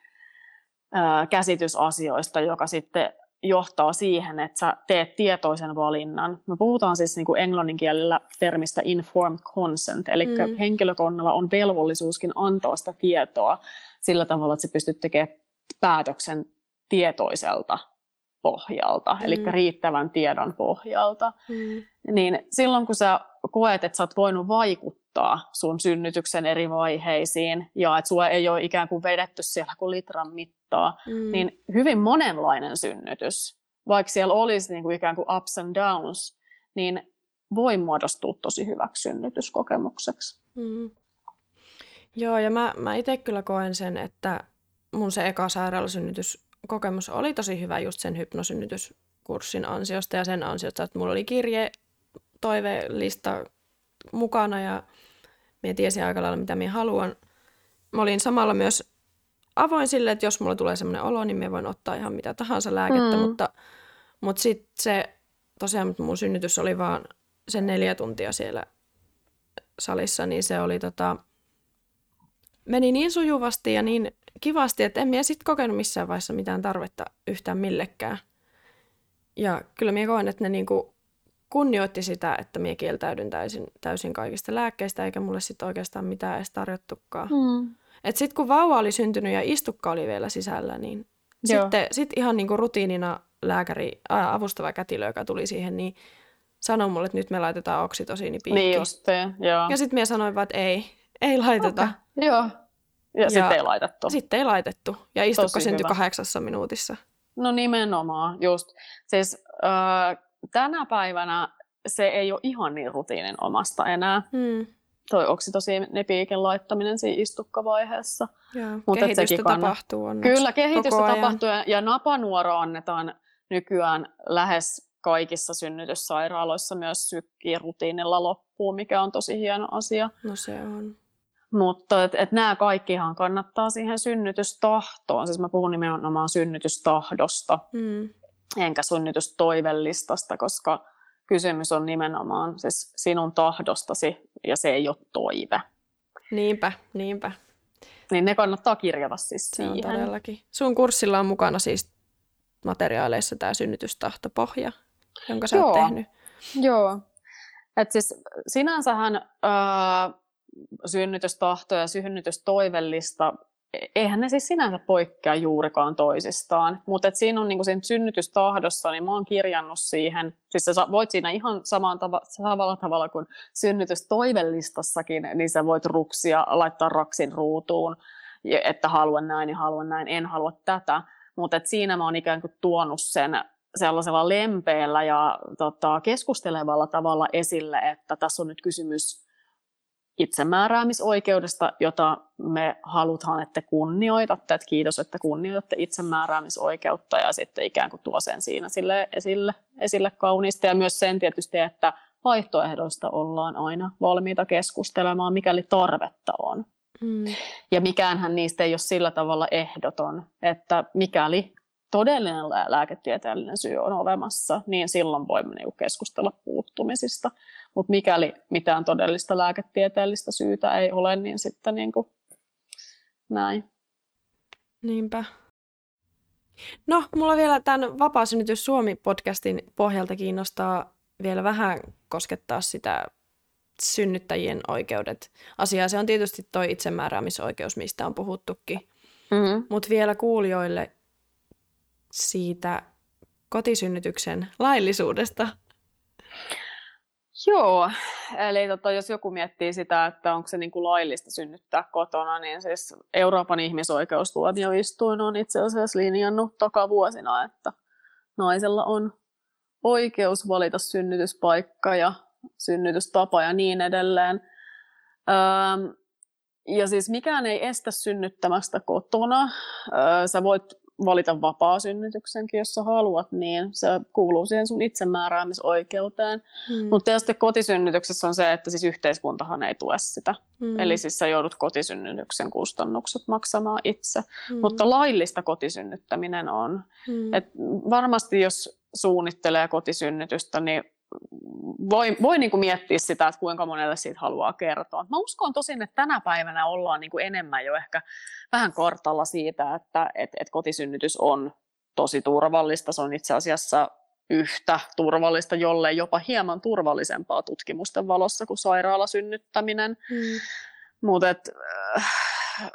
ö, käsitys asioista, joka sitten johtaa siihen, että sä teet tietoisen valinnan. Me puhutaan siis niin kuin englannin kielellä termistä informed consent, eli mm. henkilökunnalla on velvollisuuskin antaa sitä tietoa sillä tavalla, että sä pystyt tekemään päätöksen tietoiselta pohjalta, mm. eli riittävän tiedon pohjalta. Mm. Niin silloin kun sä koet, että sä oot voinut vaikuttaa sun synnytyksen eri vaiheisiin ja että sua ei ole ikään kuin vedetty siellä kuin litran mittaa, mm. niin hyvin monenlainen synnytys, vaikka siellä olisi niin kuin ikään kuin ups and downs, niin voi muodostua tosi hyväksi synnytyskokemukseksi. Mm. Joo, ja mä, mä itse kyllä koen sen, että mun se eka sairaalasynnytyskokemus oli tosi hyvä just sen hypnosynnytyskurssin ansiosta ja sen ansiosta, että mulla oli kirje, toivelista mukana ja minä tiesin aika lailla, mitä minä haluan. Mä olin samalla myös avoin sille, että jos mulla tulee sellainen olo, niin minä voin ottaa ihan mitä tahansa lääkettä, mm. mutta, mutta sitten se, tosiaan mun synnytys oli vaan sen neljä tuntia siellä salissa, niin se oli tota, meni niin sujuvasti ja niin kivasti, että en minä sitten kokenut missään vaiheessa mitään tarvetta yhtään millekään. Ja kyllä minä koen, että ne niinku kunnioitti sitä, että minä kieltäydyn täysin, täysin kaikista lääkkeistä, eikä mulle sitten oikeastaan mitään edes tarjottukaan. Mm. Et sitten kun vauva oli syntynyt ja istukka oli vielä sisällä, niin sitten sit ihan niinku rutiinina lääkäri, ää, avustava kätilö, joka tuli siihen, niin sanoi mulle, että nyt me laitetaan oksitosiinipiikki. Niin just joo. Ja sitten minä sanoin vaan, että ei, ei laiteta. Okay. Joo. Ja, ja sitten ei laitettu. Sitten ei laitettu. Ja istukka syntyi hyvä. kahdeksassa minuutissa. No nimenomaan, just. Siis äh, tänä päivänä se ei ole ihan niin rutiinin omasta enää. Hmm. Toi oksitosiinipiikin laittaminen siinä istukkavaiheessa. Joo, Mutta kehitystä tapahtuu onneksi Kyllä, kehitystä tapahtuu ja napanuoro annetaan nykyään lähes kaikissa synnytyssairaaloissa myös sykkii rutiinilla loppuun, mikä on tosi hieno asia. No se on. Mutta et, et nämä kaikkihan kannattaa siihen synnytystahtoon. Siis mä puhun nimenomaan synnytystahdosta, mm. Enkä synnytystoivellistasta, koska kysymys on nimenomaan siis sinun tahdostasi ja se ei ole toive. Niinpä, niinpä. Niin ne kannattaa kirjata siis se siihen. On todellakin. Sun kurssilla on mukana siis materiaaleissa tämä synnytystahtopohja, jonka sä Joo. oot tehnyt. Joo. Et siis sinänsähän äh, synnytystahto ja synnytystoivellista, eihän ne siis sinänsä poikkea juurikaan toisistaan, mutta siinä on niin siinä synnytystahdossa, niin mä oon kirjannut siihen, siis sä voit siinä ihan samaan tava, samalla tavalla kuin synnytystoivellistassakin, niin sä voit ruksia, laittaa raksin ruutuun, että haluan näin ja haluan näin, en halua tätä, mutta siinä mä oon ikään kuin tuonut sen sellaisella lempeällä ja tota, keskustelevalla tavalla esille, että tässä on nyt kysymys itsemääräämisoikeudesta, jota me halutaan, että kunnioitatte. Että kiitos, että kunnioitatte itsemääräämisoikeutta ja sitten ikään kuin tuo sen siinä sille esille, esille kauniisti. Ja myös sen tietysti, että vaihtoehdoista ollaan aina valmiita keskustelemaan, mikäli tarvetta on. Mm. Ja mikäänhän niistä ei ole sillä tavalla ehdoton, että mikäli todellinen lääketieteellinen syy on olemassa, niin silloin voimme niinku keskustella puuttumisista. Mutta mikäli mitään todellista lääketieteellistä syytä ei ole, niin sitten niin kuin näin. Niinpä. No, mulla vielä tämän Vapaa synnytys Suomi-podcastin pohjalta kiinnostaa vielä vähän koskettaa sitä synnyttäjien oikeudet. Asiaa se on tietysti tuo itsemääräämisoikeus, mistä on puhuttukin. Mm-hmm. Mutta vielä kuulijoille siitä kotisynnytyksen laillisuudesta. Joo, eli tota, jos joku miettii sitä, että onko se niin kuin laillista synnyttää kotona, niin siis Euroopan ihmisoikeustuomioistuin on itse asiassa linjannut takavuosina, että naisella on oikeus valita synnytyspaikka ja synnytystapa ja niin edelleen. Öö, ja siis mikään ei estä synnyttämästä kotona. Öö, sä voit valita vapaa-synnytyksenkin, jos sä haluat, niin se kuuluu siihen sun itsemääräämisoikeuteen. Hmm. Mutta tietysti kotisynnytyksessä on se, että siis yhteiskuntahan ei tue sitä. Hmm. Eli siis sä joudut kotisynnytyksen kustannukset maksamaan itse. Hmm. Mutta laillista kotisynnyttäminen on. Hmm. Et varmasti jos suunnittelee kotisynnytystä, niin voi, voi niin kuin miettiä sitä, että kuinka monelle siitä haluaa kertoa. Mä uskon tosin, että tänä päivänä ollaan niin kuin enemmän jo ehkä vähän kartalla siitä, että et, et kotisynnytys on tosi turvallista. Se on itse asiassa yhtä turvallista, jollei jopa hieman turvallisempaa tutkimusten valossa kuin sairaalasynnyttäminen. Hmm. Mutta äh,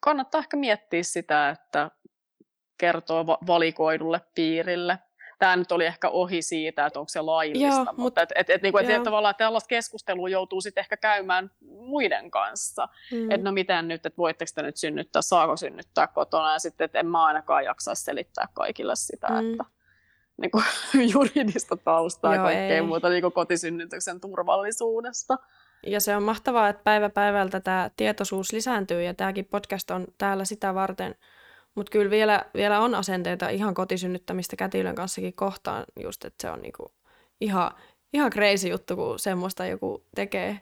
kannattaa ehkä miettiä sitä, että kertoo valikoidulle piirille tämä nyt oli ehkä ohi siitä, että onko se laillista, Joo, mutta, mutta et, et, et, niin kuin, et, tavallaan tällaista keskustelua joutuu sitten ehkä käymään muiden kanssa. Mm. Että no miten nyt, että voitteko te nyt synnyttää, saako synnyttää kotona, ja sitten, että en mä ainakaan jaksaa selittää kaikille sitä, mm. että niin kuin, juridista taustaa ja kaikkea ei. muuta niin kuin kotisynnytyksen turvallisuudesta. Ja se on mahtavaa, että päivä päivältä tämä tietoisuus lisääntyy ja tämäkin podcast on täällä sitä varten. Mutta kyllä vielä, vielä on asenteita ihan kotisynnyttämistä kätilön kanssakin kohtaan, just että se on niinku ihan, ihan crazy juttu, kun semmoista joku tekee.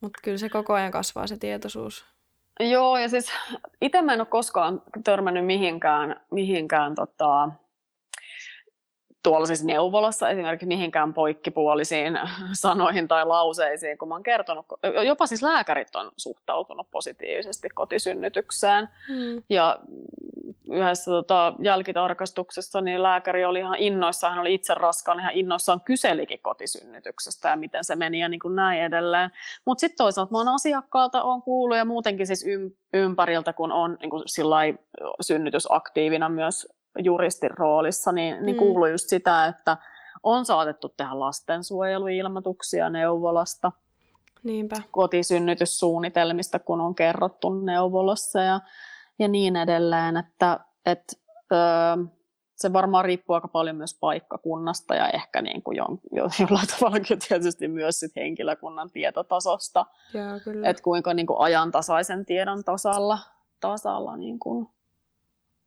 Mutta kyllä se koko ajan kasvaa se tietoisuus. Joo, ja siis itse mä en ole koskaan törmännyt mihinkään, mihinkään tota, tuolla siis neuvolassa esimerkiksi mihinkään poikkipuolisiin sanoihin tai lauseisiin, kun mä oon kertonut, jopa siis lääkärit on suhtautunut positiivisesti kotisynnytykseen. Hmm. Ja yhdessä tota, jälkitarkastuksessa niin lääkäri oli ihan innoissaan, hän oli itse raskaan, ihan innoissaan kyselikin kotisynnytyksestä ja miten se meni ja niin kuin näin edelleen. Mutta sitten toisaalta mä oon asiakkaalta on kuullut ja muutenkin siis ympäriltä, kun on niin kuin synnytysaktiivina myös juristin roolissa, niin, niin mm. kuuluu just sitä, että on saatettu tehdä lastensuojeluilmoituksia neuvolasta, Niinpä. kotisynnytyssuunnitelmista, kun on kerrottu neuvolassa ja, ja niin edelleen, että et, öö, se varmaan riippuu aika paljon myös paikkakunnasta ja ehkä niin kuin jo, jo, jollain tavalla tietysti myös sit henkilökunnan tietotasosta, että kuinka niin kuin ajantasaisen tiedon tasalla, tasalla niin kuin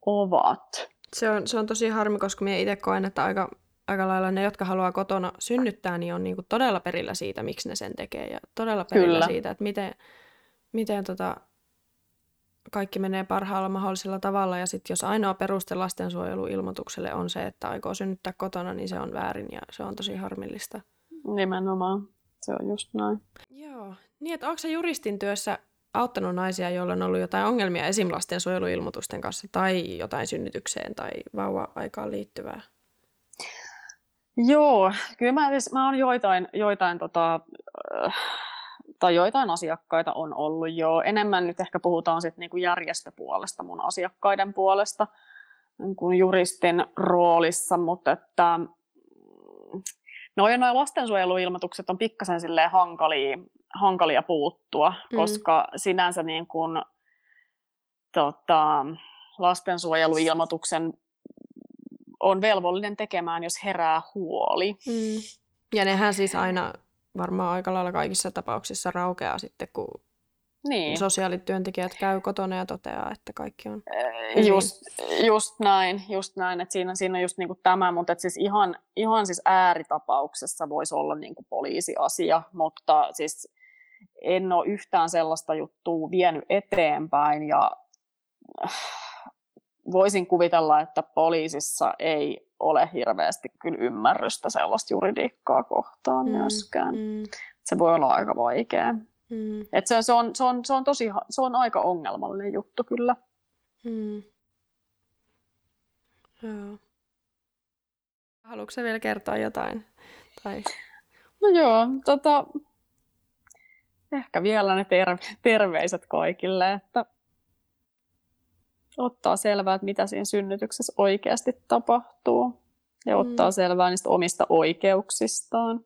ovat. Se on, se on tosi harmi, koska minä itse koen, että aika, aika lailla ne, jotka haluaa kotona synnyttää, niin on niin kuin todella perillä siitä, miksi ne sen tekee. Ja todella perillä Kyllä. siitä, että miten, miten tota, kaikki menee parhaalla mahdollisella tavalla. Ja sitten jos ainoa peruste lastensuojeluilmoitukselle on se, että aikoo synnyttää kotona, niin se on väärin ja se on tosi harmillista. Nimenomaan. Se on just näin. Joo. Niin, että onko se juristin työssä auttanut naisia, joilla on ollut jotain ongelmia esim. suojeluilmoitusten kanssa tai jotain synnytykseen tai vauva-aikaan liittyvää? Joo, kyllä mä, siis, mä oon joitain, joitain, tota, tai joitain asiakkaita on ollut jo. Enemmän nyt ehkä puhutaan sit niinku järjestöpuolesta mun asiakkaiden puolesta niin juristin roolissa, mutta että No ja nuo lastensuojeluilmoitukset on pikkasen silleen hankalia, hankalia puuttua, mm. koska sinänsä niin kuin, tota, lastensuojeluilmoituksen on velvollinen tekemään, jos herää huoli. Mm. Ja nehän siis aina varmaan aika lailla kaikissa tapauksissa raukeaa sitten, kun niin. sosiaalityöntekijät käy kotona ja toteaa, että kaikki on Just, just näin, just näin. että siinä, siinä on just niinku tämä, mutta et siis ihan, ihan siis ääritapauksessa voisi olla niinku poliisiasia, mutta siis en ole yhtään sellaista juttua vienyt eteenpäin ja äh, voisin kuvitella, että poliisissa ei ole hirveästi kyllä ymmärrystä sellaista juridiikkaa kohtaan mm, myöskään. Mm. Se voi olla aika vaikea. Mm. Et se, se, on, se, on, se, on tosi, se on aika ongelmallinen juttu kyllä. Mm. Joo. Haluatko vielä kertoa jotain? Tai... No joo, tota, ehkä vielä ne terve- terveiset kaikille, että ottaa selvää, että mitä siinä synnytyksessä oikeasti tapahtuu ja ottaa mm. selvää niistä omista oikeuksistaan.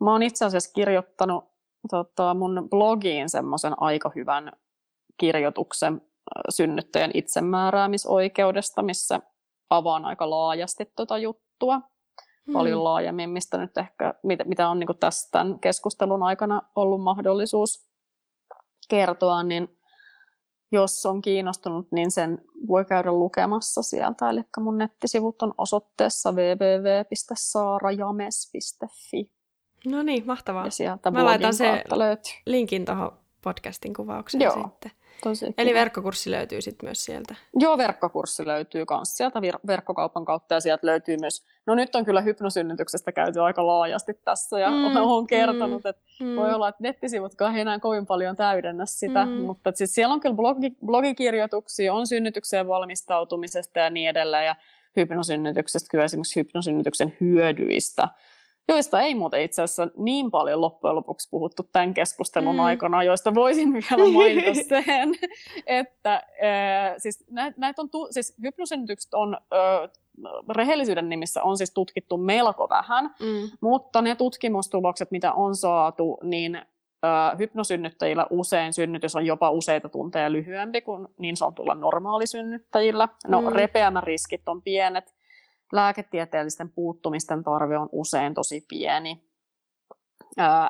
Mä oon itse asiassa kirjoittanut tota, mun blogiin semmoisen aika hyvän kirjoituksen synnyttäjän itsemääräämisoikeudesta, missä avaan aika laajasti tuota juttua. Hmm. Paljon laajemmin, mistä nyt ehkä, mitä, mitä on niin tässä tämän keskustelun aikana ollut mahdollisuus kertoa, niin jos on kiinnostunut, niin sen voi käydä lukemassa sieltä. Eli mun nettisivut on osoitteessa www.saarajames.fi. No niin, mahtavaa. Ja sieltä Mä laitan se löytyy. linkin tuohon podcastin kuvaukseen Joo. sitten. Tosi Eli verkkokurssi löytyy sitten myös sieltä? Joo, verkkokurssi löytyy myös sieltä vir- verkkokaupan kautta ja sieltä löytyy myös, no nyt on kyllä hypnosynnytyksestä käyty aika laajasti tässä ja mm, olen kertonut, mm, että mm. voi olla, että nettisivutkaan ei enää kovin paljon täydennä sitä, mm. mutta siis siellä on kyllä blogi, blogikirjoituksia, on synnytykseen valmistautumisesta ja niin edelleen ja hypnosynnytyksestä, kyllä esimerkiksi hypnosynnytyksen hyödyistä joista ei muuten itse asiassa niin paljon loppujen lopuksi puhuttu tämän keskustelun mm. aikana, joista voisin vielä mainita sen, että äh, siis näitä näit on, siis hypnosynnytykset on äh, rehellisyyden nimissä on siis tutkittu melko vähän, mm. mutta ne tutkimustulokset, mitä on saatu, niin hypnosynnyttäjillä usein synnytys on jopa useita tunteja lyhyempi kuin niin sanotulla normaalisynnyttäjillä. No, mm. repeämän riskit on pienet, lääketieteellisten puuttumisten tarve on usein tosi pieni.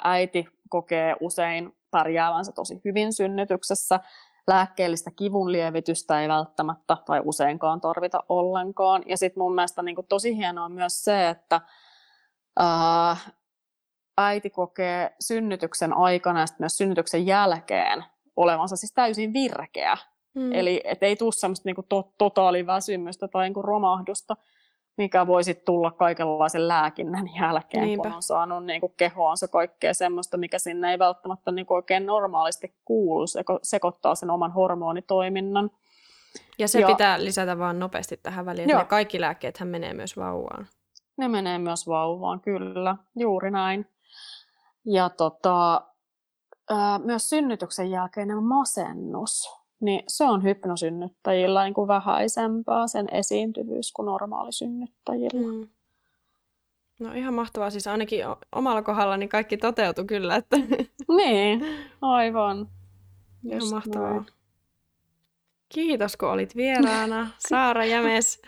Äiti kokee usein pärjäävänsä tosi hyvin synnytyksessä. Lääkkeellistä kivunlievitystä ei välttämättä tai useinkaan tarvita ollenkaan. Ja sitten mun mielestä niin tosi hienoa on myös se, että ää, äiti kokee synnytyksen aikana ja myös synnytyksen jälkeen olevansa siis täysin virkeä. Mm. Eli et ei tule semmoista niinku to- totaaliväsymystä tai niinku romahdusta, mikä voisi tulla kaikenlaisen lääkinnän jälkeen, Niinpä. kun on saanut niinku kehoansa kaikkea semmoista, mikä sinne ei välttämättä niinku oikein normaalisti kuulu, se sekoittaa sen oman hormonitoiminnan. Ja se ja, pitää lisätä vaan nopeasti tähän väliin, että kaikki lääkkeet menee myös vauvaan. Ne menee myös vauvaan, kyllä, juuri näin. Ja tota, myös synnytyksen jälkeinen masennus, niin se on hypnosynnyttäjillä niin kuin vähäisempää sen esiintyvyys kuin normaalisynnyttäjillä. Mm. No ihan mahtavaa, siis ainakin omalla kohdalla niin kaikki toteutui kyllä. Että... niin, aivan. Ihan Just mahtavaa. Noin. Kiitos kun olit vieraana, Saara Jämes.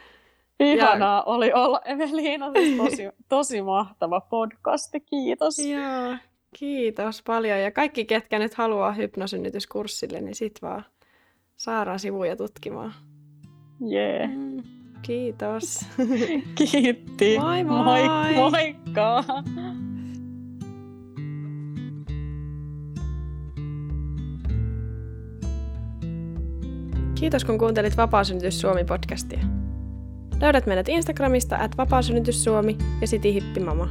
Ihanaa ja... oli olla Eveliina, siis tosi, tosi mahtava podcasti, kiitos. Joo, kiitos paljon. Ja kaikki, ketkä nyt haluaa hypnosynnytyskurssille, niin sit vaan Saara sivuja tutkimaan. Jee. Yeah. Mm, kiitos. Kiitti. Moi moi. moi moikka. Kiitos kun kuuntelit Vapaasynnytys Suomi-podcastia. Löydät meidät Instagramista at vapaasynnytyssuomi ja Siti Hippimama.